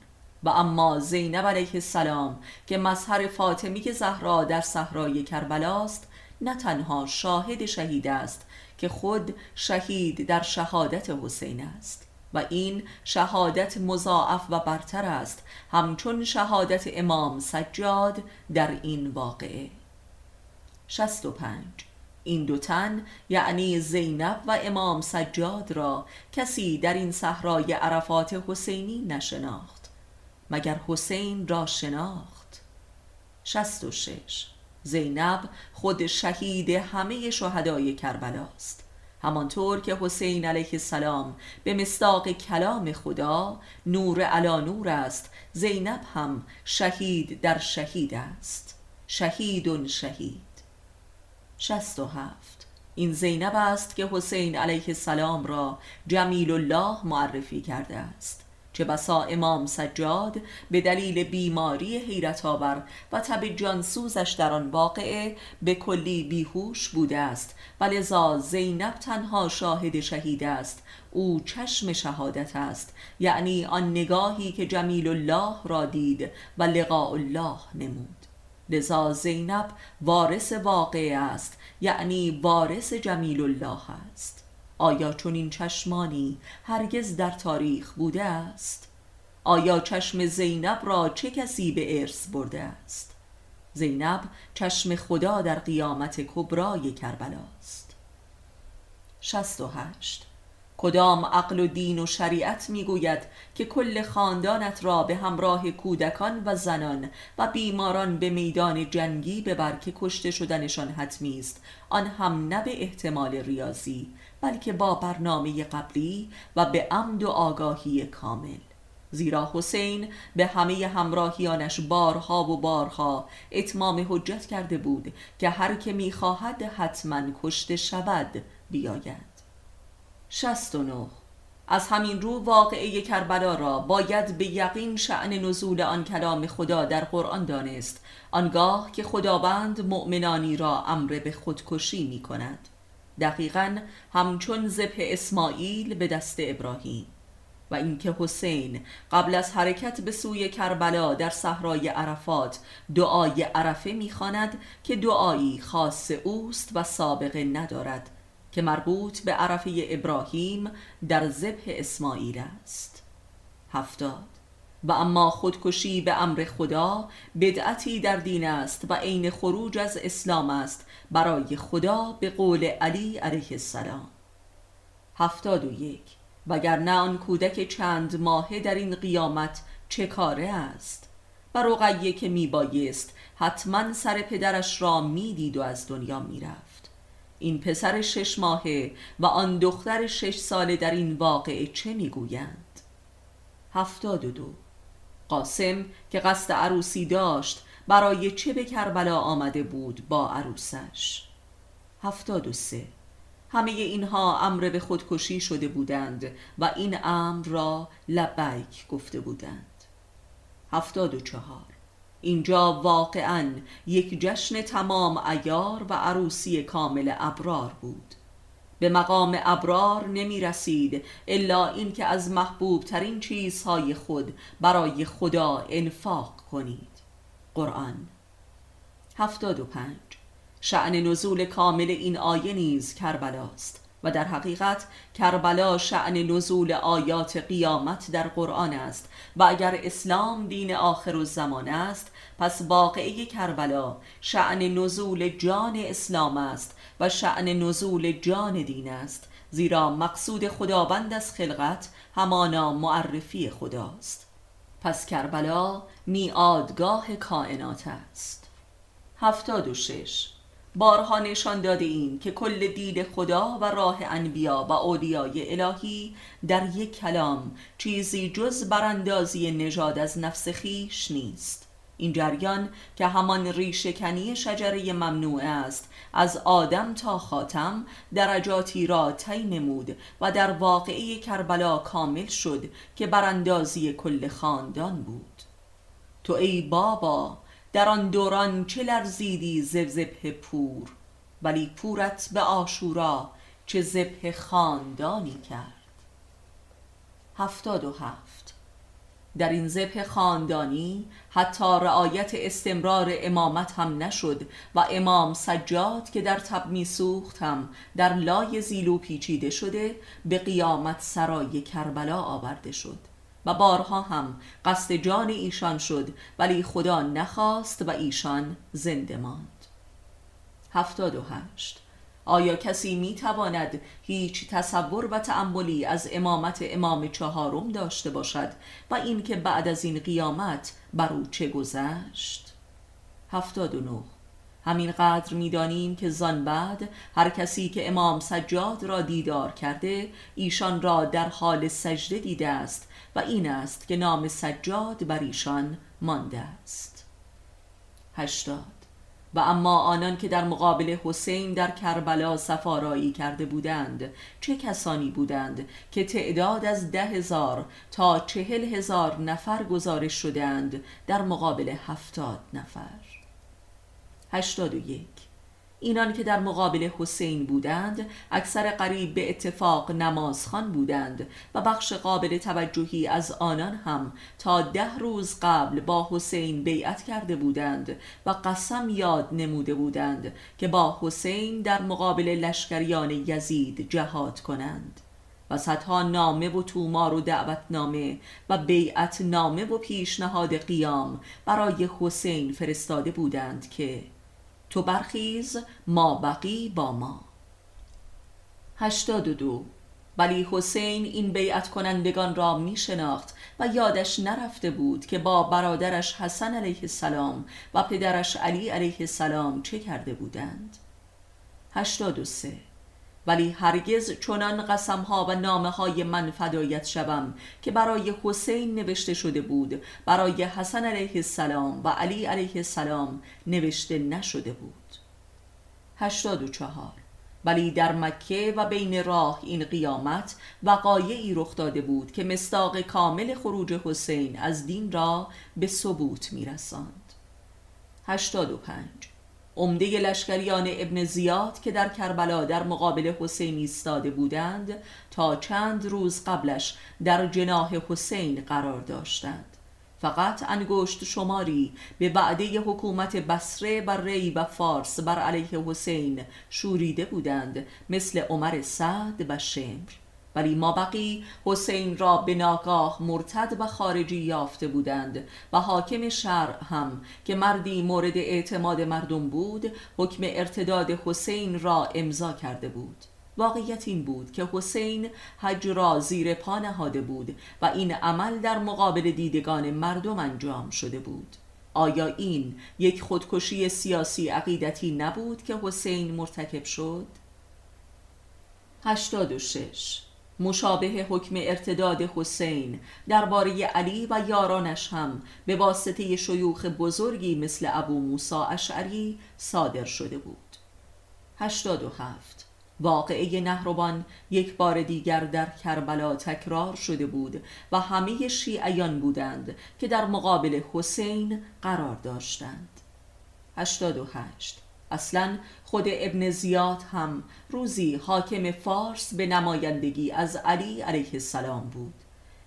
A: و اما زینب علیه السلام که مظهر فاطمی زهرا در صحرای کربلاست نه تنها شاهد شهید است که خود شهید در شهادت حسین است و این شهادت مضاعف و برتر است. همچون شهادت امام سجاد در این واقعه. شست و پنج. این دو تن یعنی زینب و امام سجاد را کسی در این صحرای عرفات حسینی نشناخت مگر حسین را شناخت؟ شست و شش. زینب خود شهید همه شهدای کربلاست همانطور که حسین علیه السلام به مصداق کلام خدا نور علا نور است زینب هم شهید در شهید است. شهید شهید. شست و هفت. این زینب است که حسین علیه السلام را جمیل الله معرفی کرده است. چه بسا امام سجاد به دلیل بیماری حیرت آور و تب جانسوزش در آن واقعه به کلی بیهوش بوده است. و لذا زینب تنها شاهد شهید است. او چشم شهادت است. یعنی آن نگاهی که جمیل الله را دید و لقاء الله نمود. لذا زینب وارث واقع است. یعنی وارث جمیل الله است. آیا چون این چشمانی هرگز در تاریخ بوده است؟ آیا چشم زینب را چه کسی به ارث برده است؟ زینب چشم خدا در قیامت کبرای کربلاست شست و هشت کدام عقل و دین و شریعت می‌گوید که کل خاندانت را به همراه کودکان و زنان و بیماران به میدان جنگی ببر که کشته شدنشان حتمی است آن هم نه به احتمال ریاضی بلکه با برنامه قبلی و به عمد و آگاهی کامل. زیرا حسین به همه همراهیانش بارها و بارها اتمام حجت کرده بود که هر که می‌خواهد حتما کشته شود بیاید. 69 از همین رو واقعه کربلا را باید به یقین شعن نزول آن کلام خدا در قرآن دانست آنگاه که خداوند مؤمنانی را امر به خودکشی می کند دقیقا همچون زبه اسماعیل به دست ابراهیم. و اینکه حسین قبل از حرکت به سوی کربلا در صحرای عرفات دعای عرفه می‌خواند که دعایی خاص اوست و سابقه ندارد که مربوط به عرفه ابراهیم در ذبح اسماعیل است. هفتاد. و اما خودکشی به امر خدا بدعتی در دین است و عین خروج از اسلام است برای خدا به قول علی علیه السلام. هفتاد و یک. وگرنه آن کودک چند ماهه در این قیامت چه کاره است؟ و رقیه که میبایست حتما سر پدرش را می‌دید و از دنیا می‌رفت. این پسر شش ماهه و آن دختر شش ساله در این واقعه چه می‌گویند؟ هفتاد و دو. قاسم که قصد عروسی داشت برای چه به کربلا آمده بود با عروسش؟ هفتاد و سه. همه اینها امر به خودکشی شده بودند و این امر را لبیک گفته بودند. هفتاد و چهار. اینجا واقعا یک جشن تمام ایار و عروسی کامل ابرار بود. به مقام ابرار نمی رسید الا اینکه از محبوب ترین چیزهای خود برای خدا انفاق کنید. قرآن. هفتاد و پنج. شعن نزول کامل این آیه نیز کربلاست و در حقیقت کربلا شعن نزول آیات قیامت در قرآن است و اگر اسلام دین آخر و زمان است پس واقعه کربلا شعن نزول جان اسلام است و شعن نزول جان دین است زیرا مقصود خداوند از خلقت همانا معرفی خداست. پس کربلا میادگاه کائنات است. هفتاد و شش. بارها نشان داده این که کل دید خدا و راه انبیا و اولیای الهی در یک کلام چیزی جز براندازی نژاد از نفس خیش نیست. این جریان که همان ریشکنی شجره ممنوع است. از آدم تا خاتم درجاتی را طی نمود و در واقعه کربلا کامل شد که براندازی کل خاندان بود. تو ای بابا در آن دوران چه لرزیدی زبزبه پور؟ ولی پورت به آشورا چه زبه خاندانی کرد. هفتاد و هفت. در این زبه خاندانی حتی رعایت استمرار امامت هم نشد و امام سجاد که در تب می سوخت هم در لای زیلو پیچیده شده به قیامت سرای کربلا آورده شد. و بارها هم قصد جان ایشان شد ولی خدا نخواست و ایشان زنده ماند. هفتاد و هشت آیا کسی می تواند هیچ تصور و تأملی از امامت امام چهارم داشته باشد و اینکه بعد از این قیامت بر او چه گذشت؟ هفتاد و نه. همین قدر می‌دانیم که زان بعد هر کسی که امام سجاد را دیدار کرده ایشان را در حال سجده دیده است و این است که نام سجاد بر ایشان مانده است. هشتاد. و اما آنان که در مقابل حسین در کربلا سفارایی کرده بودند چه کسانی بودند که تعداد از ده هزار تا چهل هزار نفر گزارش شدند در مقابل هفتاد نفر؟ هشتاد و یک. اینان که در مقابل حسین بودند اکثر قریب به اتفاق نمازخان بودند و بخش قابل توجهی از آنان هم تا ده روز قبل با حسین بیعت کرده بودند و قسم یاد نموده بودند که با حسین در مقابل لشکریان یزید جهاد کنند. و صدها نامه و تومار و دعوتنامه و بیعت نامه و پیشنهاد قیام برای حسین فرستاده بودند که تو برخیز ما بقی با ما. هشتاد و دو ولی حسین این بیعت کنندگان را می شناخت و یادش نرفته بود که با برادرش حسن علیه السلام و پدرش علی علیه السلام چه کرده بودند. 83 ولی هرگز چنان قسم ها و نامه های من فدایت شوم که برای حسین نوشته شده بود برای حسن علیه السلام و علی علیه السلام نوشته نشده بود. 84 ولی در مکه و بین راه این قیامت وقایعی رخ داده بود که مستاق کامل خروج حسین از دین را به ثبوت میرساند. 85 عمده لشکریان ابن زیاد که در کربلا در مقابل حسین ایستاده بودند تا چند روز قبلش در جناح حسین قرار داشتند. فقط انگشت شماری به وعده حکومت بسره بر ری و فارس بر علیه حسین شوریده بودند مثل عمر سعد و شمر. ولی ما بقی حسین را به ناگاه مرتد و خارجی یافته بودند و حاکم شهر هم که مردی مورد اعتماد مردم بود حکم ارتداد حسین را امضا کرده بود. واقعیت این بود که حسین حج را زیر پا نهاده بود و این عمل در مقابل دیدگان مردم انجام شده بود. آیا این یک خودکشی سیاسی عقیدتی نبود که حسین مرتکب شد؟ 86 مشابه حکم ارتداد حسین. درباره علی و یارانش هم به واسطه شیوخ بزرگی مثل ابو موسا اشعری صادر شده بود. 87 واقعه نهروان یک بار دیگر در کربلا تکرار شده بود و همه شیعیان بودند که در مقابل حسین قرار داشتند. 88 اصلا خود ابن زیاد هم روزی حاکم فارس به نمایندگی از علی علیه السلام بود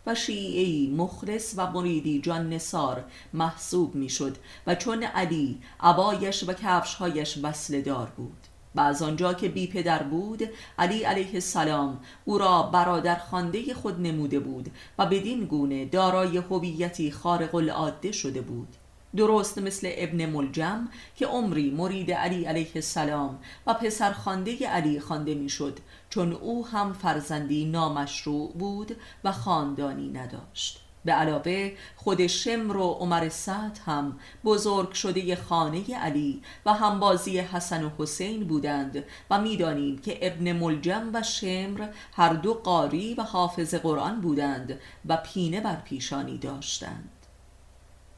A: و شیعی مخلص و مریدی جان نسار محسوب می‌شد و چون علی عبایش و کفشهایش وصله دار بود و از آنجا که بی پدر بود علی علیه السلام او را برادر خانده خود نموده بود و بدین گونه دارای هویتی خارق العاده شده بود. درست مثل ابن ملجم که عمری مرید علی علیه السلام و پسر خانده علی خوانده می‌شد چون او هم فرزندی نامشروع بود و خاندانی نداشت. به علاوه خود شمر و عمر سعد هم بزرگ شده خانه علی و همبازی حسن و حسین بودند و می‌دانیم که ابن ملجم و شمر هر دو قاری و حافظ قرآن بودند و پینه بر پیشانی داشتند.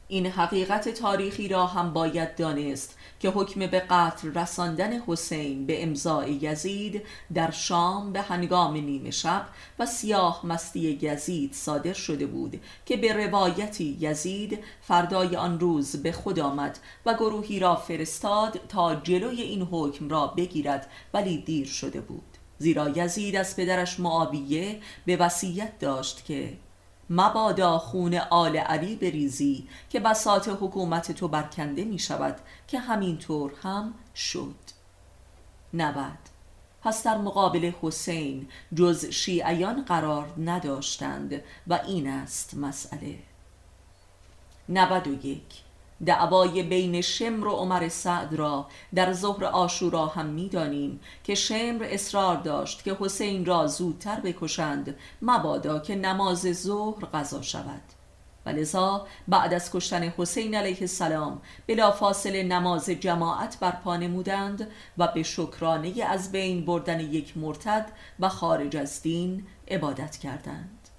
A: این حقیقت تاریخی را هم باید دانست که حکم به قتل رساندن حسین به امضای یزید در شام به هنگام نیمه شب و سیاه مستی یزید صادر شده بود که به روایتی یزید فردای آن روز به خود آمد و گروهی را فرستاد تا جلوی این حکم را بگیرد ولی دیر شده بود. زیرا یزید از پدرش معاویه به وصیت داشت که مبادا خون آل علی بریزی که بساط حکومت تو برکنده می شود که همینطور هم شد. نبد پس در مقابل حسین جز شیعیان قرار نداشتند و این است مسئله. نود یک. دعوای بین شمر و عمر سعد را در ظهر آشورا هم می‌دانیم که شمر اصرار داشت که حسین را زودتر بکشند مبادا که نماز ظهر قضا شود. و لذا بعد از کشتن حسین علیه السلام بلا فاصله نماز جماعت برپا نمودند و به شکرانه از بین بردن یک مرتد و خارج از دین عبادت کردند.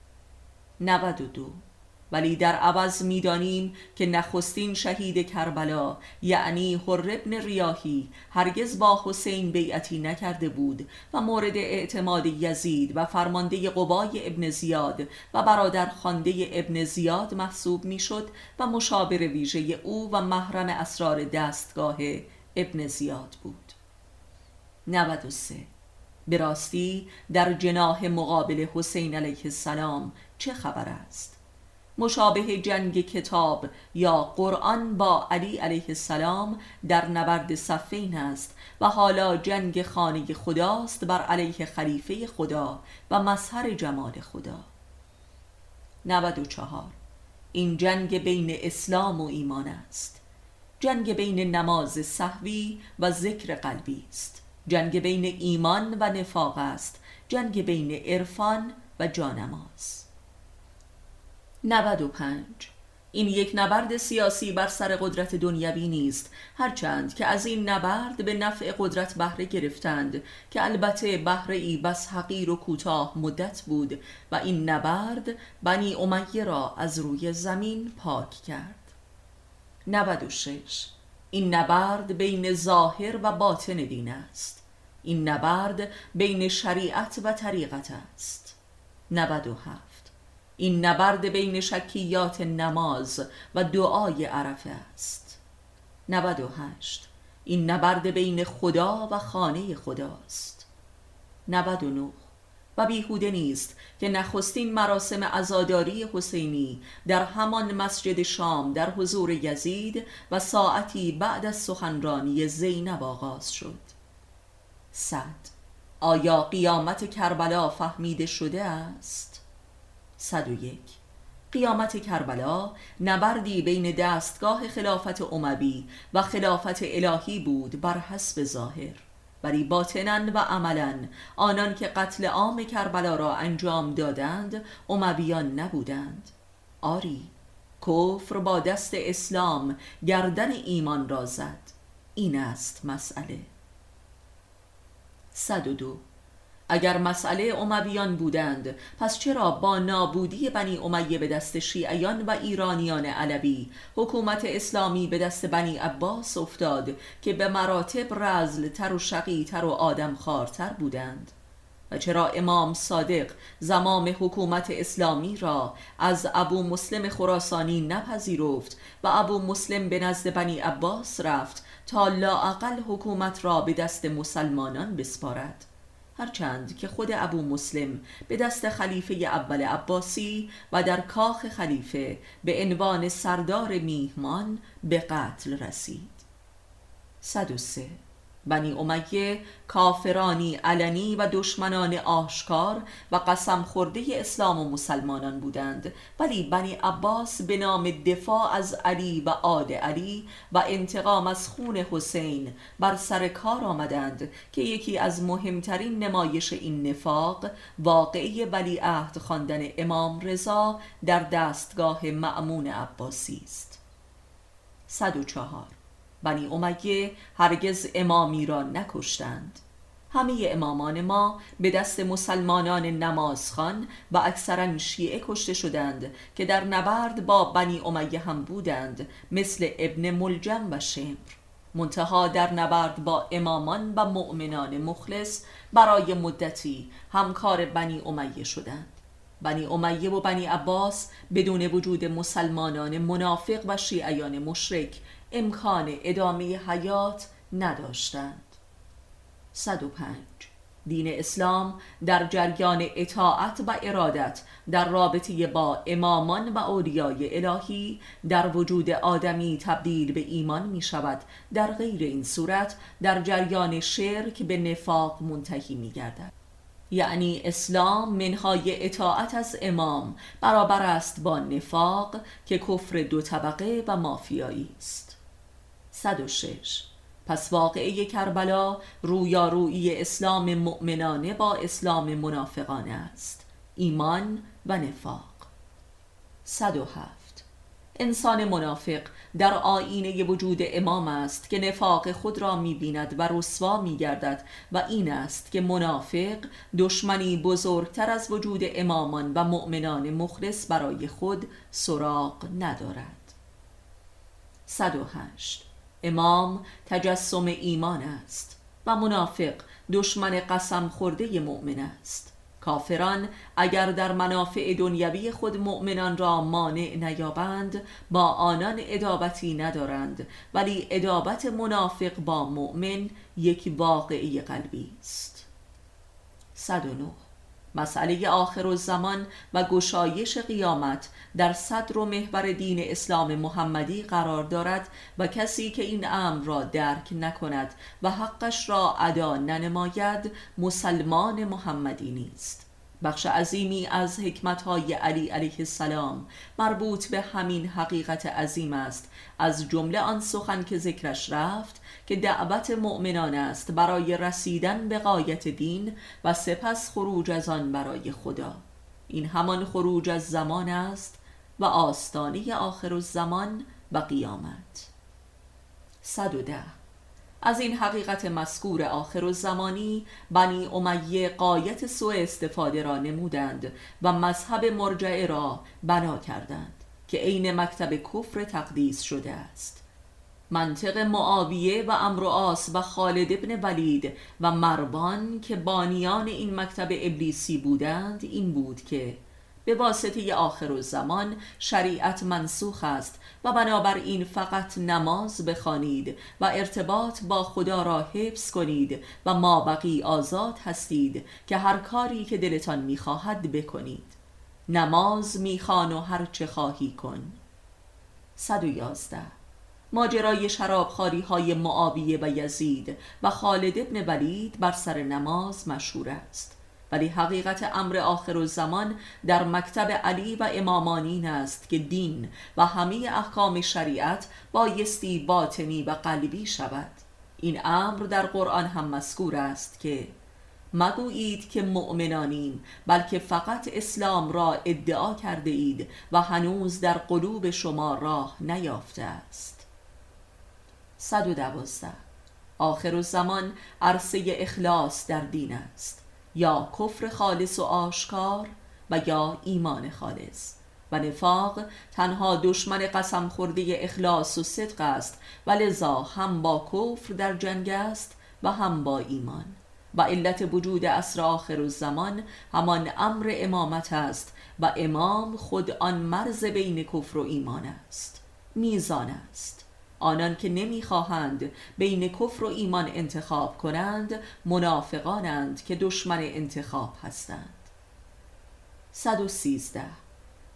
A: 92 ولی در عوض می‌دانیم که نخستین شهید کربلا یعنی حر ابن ریاهی هرگز با حسین بیعتی نکرده بود و مورد اعتماد یزید و فرمانده قبای ابن زیاد و برادر خانده ابن زیاد محسوب می‌شد و مشابر ویژه او و محرم اسرار دستگاه ابن زیاد بود 93 به راستی در جناح مقابل حسین علیه السلام چه خبر است؟ مشابه جنگ کتاب یا قرآن با علی علیه السلام در نبرد صفین است و حالا جنگ خانه خداست بر علیه خلیفه خدا و مظهر جمال خدا. 94 این جنگ بین اسلام و ایمان است. جنگ بین نماز صحوی و ذکر قلبی است. جنگ بین ایمان و نفاق است. جنگ بین عرفان و جانماز. 95 این یک نبرد سیاسی بر سر قدرت دنیوی نیست هرچند که از این نبرد به نفع قدرت بهره گرفتند که البته بهره ای بس حقیر و کوتاه مدت بود و این نبرد بنی امیه را از روی زمین پاک کرد. 96 این نبرد بین ظاهر و باطن دین است. این نبرد بین شریعت و طریقت است. 97 این نبرد بین شکیات نماز و دعای عرفه است. 98 این نبرد بین خدا و خانه خداست 99 و بیهوده نیست که نخستین مراسم عزاداری حسینی در همان مسجد شام در حضور یزید و ساعتی بعد از سخنرانی زینب آغاز شد. صد. آیا قیامت کربلا فهمیده شده است؟ 101 قیامت کربلا نبردی بین دستگاه خلافت اموی و خلافت الهی بود بر حسب ظاهر. ولی باطنا و عملا آنان که قتل عام کربلا را انجام دادند امویان نبودند. آری کفر با دست اسلام گردن ایمان را زد. این است مسئله. 102 اگر مسئله امویان بودند پس چرا با نابودی بنی امیه به دست شیعیان و ایرانیان علوی حکومت اسلامی به دست بنی عباس افتاد که به مراتب رزل تر و شقی تر و آدم خارتر بودند؟ و چرا امام صادق زمام حکومت اسلامی را از ابو مسلم خراسانی نپذیرفت و ابو مسلم به نزد بنی عباس رفت تا لااقل حکومت را به دست مسلمانان بسپارد؟ هرچند که خود ابو مسلم به دست خلیفه اول عباسی و در کاخ خلیفه به عنوان سردار میهمان به قتل رسید. 103 بنی امیه کافرانی علنی و دشمنان آشکار و قسم خورده اسلام و مسلمانان بودند. ولی بنی عباس به نام دفاع از علی و آد علی و انتقام از خون حسین بر سر کار آمدند که یکی از مهمترین نمایش این نفاق واقعی ولی عهد خواندن امام رضا در دستگاه معمون عباسی است. 104 بنی امیه هرگز امامی را نکشتند. همه امامان ما به دست مسلمانان نمازخان و اکثرا شیعه کشته شدند که در نبرد با بنی امیه هم بودند مثل ابن ملجم و شمر. منتها در نبرد با امامان و مؤمنان مخلص برای مدتی همکار بنی امیه شدند. بنی امیه و بنی عباس بدون وجود مسلمانان منافق و شیعیان مشرک امکان ادامه حیات نداشتند. 105 دین اسلام در جریان اطاعت و ارادت در رابطه با امامان و اولیای الهی در وجود آدمی تبدیل به ایمان می شود در غیر این صورت در جریان شرک به نفاق منتهی می گردد یعنی اسلام منهای اطاعت از امام برابر است با نفاق که کفر دو طبقه و مافیایی است. 106 پس واقعه کربلا رویارویی اسلام مؤمنانه با اسلام منافقانه است. ایمان و نفاق. 107 انسان منافق در آینه وجود امام است که نفاق خود را می‌بیند و رسوا میگردد و این است که منافق دشمنی بزرگتر از وجود امامان و مؤمنان مخلص برای خود سراغ ندارد. 108 امام تجسم ایمان است و منافق دشمن قسم خورده مؤمن است. کافران اگر در منافع دنیوی خود مؤمنان را مانع نیابند با آنان ادابتی ندارند ولی ادابت منافق با مؤمن یک واقعی قلبی است. 109 مسئله آخر زمان و گشایش قیامت در صدر و محور دین اسلام محمدی قرار دارد و کسی که این امر را درک نکند و حقش را ادا ننماید مسلمان محمدی نیست. بخش عظیمی از حکمتهای علی علیه السلام مربوط به همین حقیقت عظیم است. از جمله آن سخن که ذکرش رفت که دعوت مؤمنان است برای رسیدن به قایت دین و سپس خروج از آن برای خدا. این همان خروج از زمان است و آستانه آخر الزمان و قیامت. 110 از این حقیقت مذکور آخر و زمانی بنی امیه قایت سوء استفاده را نمودند و مذهب مرجعه را بنا کردند که عین مکتب کفر تقدیس شده است. منطق معاویه و امرواس و خالد ابن ولید و مربان که بانیان این مکتب ابلیسی بودند این بود که به واسطه آخر و زمان شریعت منسوخ است و بنابراین فقط نماز بخوانید و ارتباط با خدا را حفظ کنید و ما بقی آزاد هستید که هر کاری که دلتان می‌خواهد بکنید. نماز می‌خوان و هر چه خواهی کن. 111 ماجرای شرابخاری های معاویه و یزید و خالد ابن ولید بر سر نماز مشهور است. ولی حقیقت امر آخر الزمان در مکتب علی و امامانین است که دین و همه احکام شریعت بایستی باطنی و قلبی شود. این امر در قرآن هم مذکور است که مگویید که مؤمنانیم بلکه فقط اسلام را ادعا کرده اید و هنوز در قلوب شما راه نیافته است. 112 آخر الزمان عرصه اخلاص در دین است. یا کفر خالص و آشکار و یا ایمان خالص. و نفاق تنها دشمن قسم خورده اخلاص و صدق است و لذا هم با کفر در جنگ است و هم با ایمان. و علت وجود اصر آخر الزمان همان امر امامت است و امام خود آن مرز بین کفر و ایمان است. میزان است. آنان که نمی‌خواهند بین کفر و ایمان انتخاب کنند منافقانند که دشمن انتخاب هستند. 113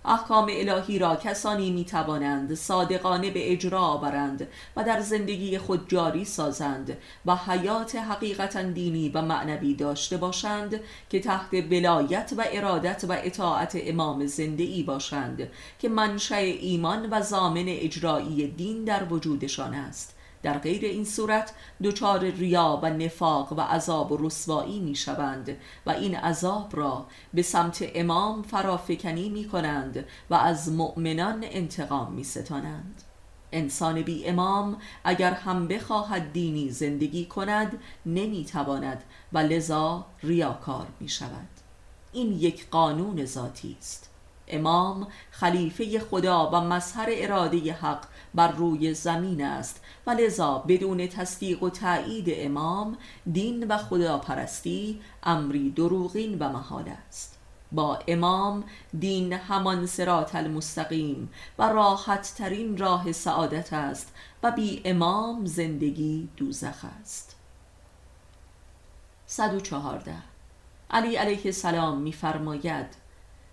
A: احکام الهی را کسانی می توانند صادقانه به اجرا آورند و در زندگی خود جاری سازند و حیات حقیقتا دینی و معنوی داشته باشند که تحت ولایت و ارادت و اطاعت امام زنده ای باشند که منشأ ایمان و زامن اجرایی دین در وجودشان است. در غیر این صورت دچار ریا و نفاق و عذاب و رسوایی می شوند و این عذاب را به سمت امام فرافکنی می کنند و از مؤمنان انتقام می ستانند انسان بی امام اگر هم بخواهد دینی زندگی کند نمی تواند و لذا ریاکار می شود این یک قانون ذاتی است. امام خلیفه خدا و مظهر اراده حق بر روی زمین است. و لذا بدون تصدیق و تایید امام دین و خداپرستی امری دروغین و محال است. با امام دین همان سرات المستقیم و راحت ترین راه سعادت است و بی امام زندگی دوزخ است. 114 علی علیه السلام میفرماید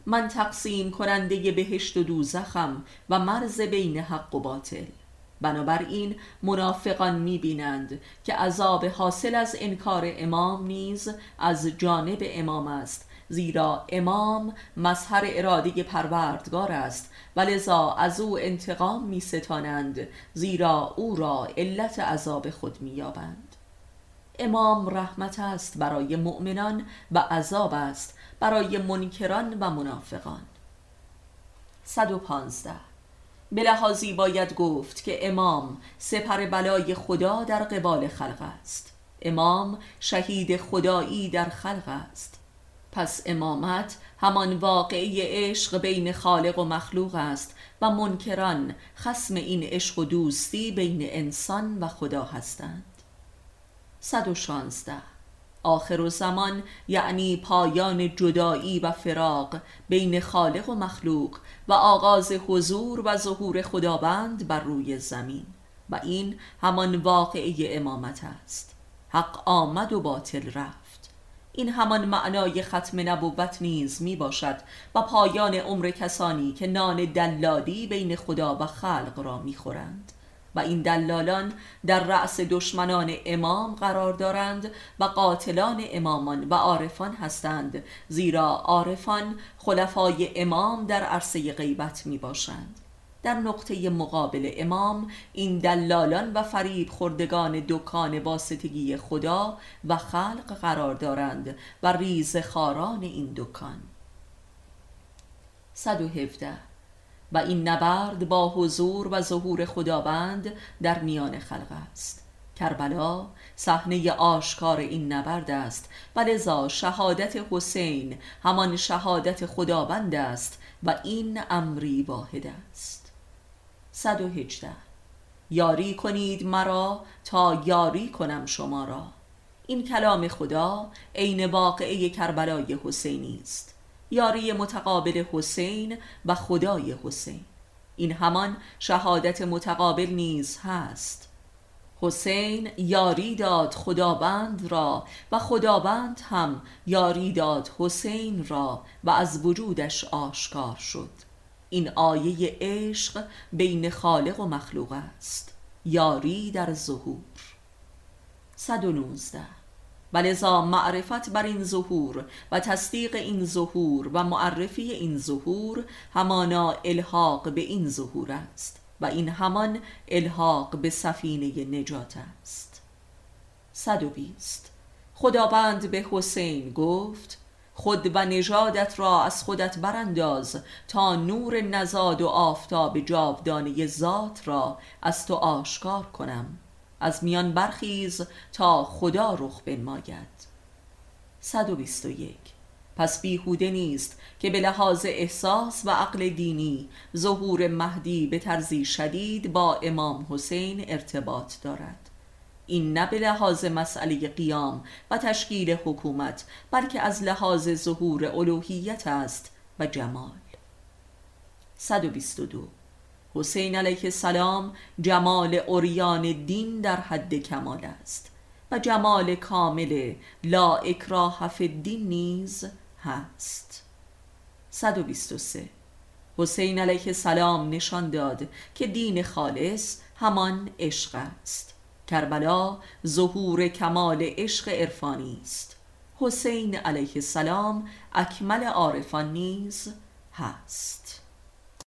A: من تقسیم کننده بهشت و دوزخم و مرز بین حق و باطل. بنابراین منافقان می‌بینند که عذاب حاصل از انکار امام نیز از جانب امام است زیرا امام مظهر اراده پروردگار است و لذا از او انتقام می ستانند زیرا او را علت عذاب خود مییابند. امام رحمت است برای مؤمنان و عذاب است برای منکران و منافقان. 115 به لحاظی باید گفت که امام سپر بلای خدا در قبال خلق است. امام شهید خدایی در خلق است. پس امامت همان واقعی عشق بین خالق و مخلوق است و منکران خسم این عشق و دوستی بین انسان و خدا هستند. 116 آخر و زمان یعنی پایان جدایی و فراق بین خالق و مخلوق و آغاز حضور و ظهور خداوند بر روی زمین. و این همان واقعی امامت است. حق آمد و باطل رفت. این همان معنای ختم نبوت نیز می باشد و پایان عمر کسانی که نان دلادی بین خدا و خلق را می خورند. و این دلالان در رأس دشمنان امام قرار دارند و قاتلان امامان و عارفان هستند زیرا عارفان خلفای امام در عرصه غیبت می باشند در نقطه مقابل امام این دلالان و فریب خوردگان دکان واسطگی خدا و خلق قرار دارند و ریز خاران این دکان. 117 و این نبرد با حضور و ظهور خداوند در میان خلق است. کربلا صحنه آشکار این نبرد است و لذا شهادت حسین همان شهادت خداوند است و این امری واحد است. 118 یاری کنید مرا تا یاری کنم شما را. این کلام خدا عین واقعه کربلای حسینی است. یاری متقابل حسین و خدای حسین. این همان شهادت متقابل نیز هست. حسین یاری داد خداوند را و خداوند هم یاری داد حسین را و از وجودش آشکار شد. این آیه عشق بین خالق و مخلوق است. یاری در ظهور. 119 ولذا معرفت بر این ظهور و تصدیق این ظهور و معرفی این ظهور همانا الحاق به این ظهور است و این همان الحاق به سفینه نجات است. 120 خداوند به حسین گفت خود و نژادت را از خودت برانداز تا نور نزاد و آفتاب جاودانه ذات را از تو آشکار کنم. از میان برخیز تا خدا رخ بنماید. 121 پس بیهوده نیست که به لحاظ احساس و عقل دینی ظهور مهدی به طرزی شدید با امام حسین ارتباط دارد. این نه به لحاظ مسئله قیام و تشکیل حکومت بلکه از لحاظ ظهور الوهیت است و جمال. 122 حسین علیه السلام جمال اوریان دین در حد کمال است. و جمال کامل لا اکراه الدین نیز هست. 123 حسین علیه السلام نشان داد که دین خالص همان عشق است. کربلا ظهور کمال عشق عرفانی است. حسین علیه السلام اکمل عارفان نیز هست.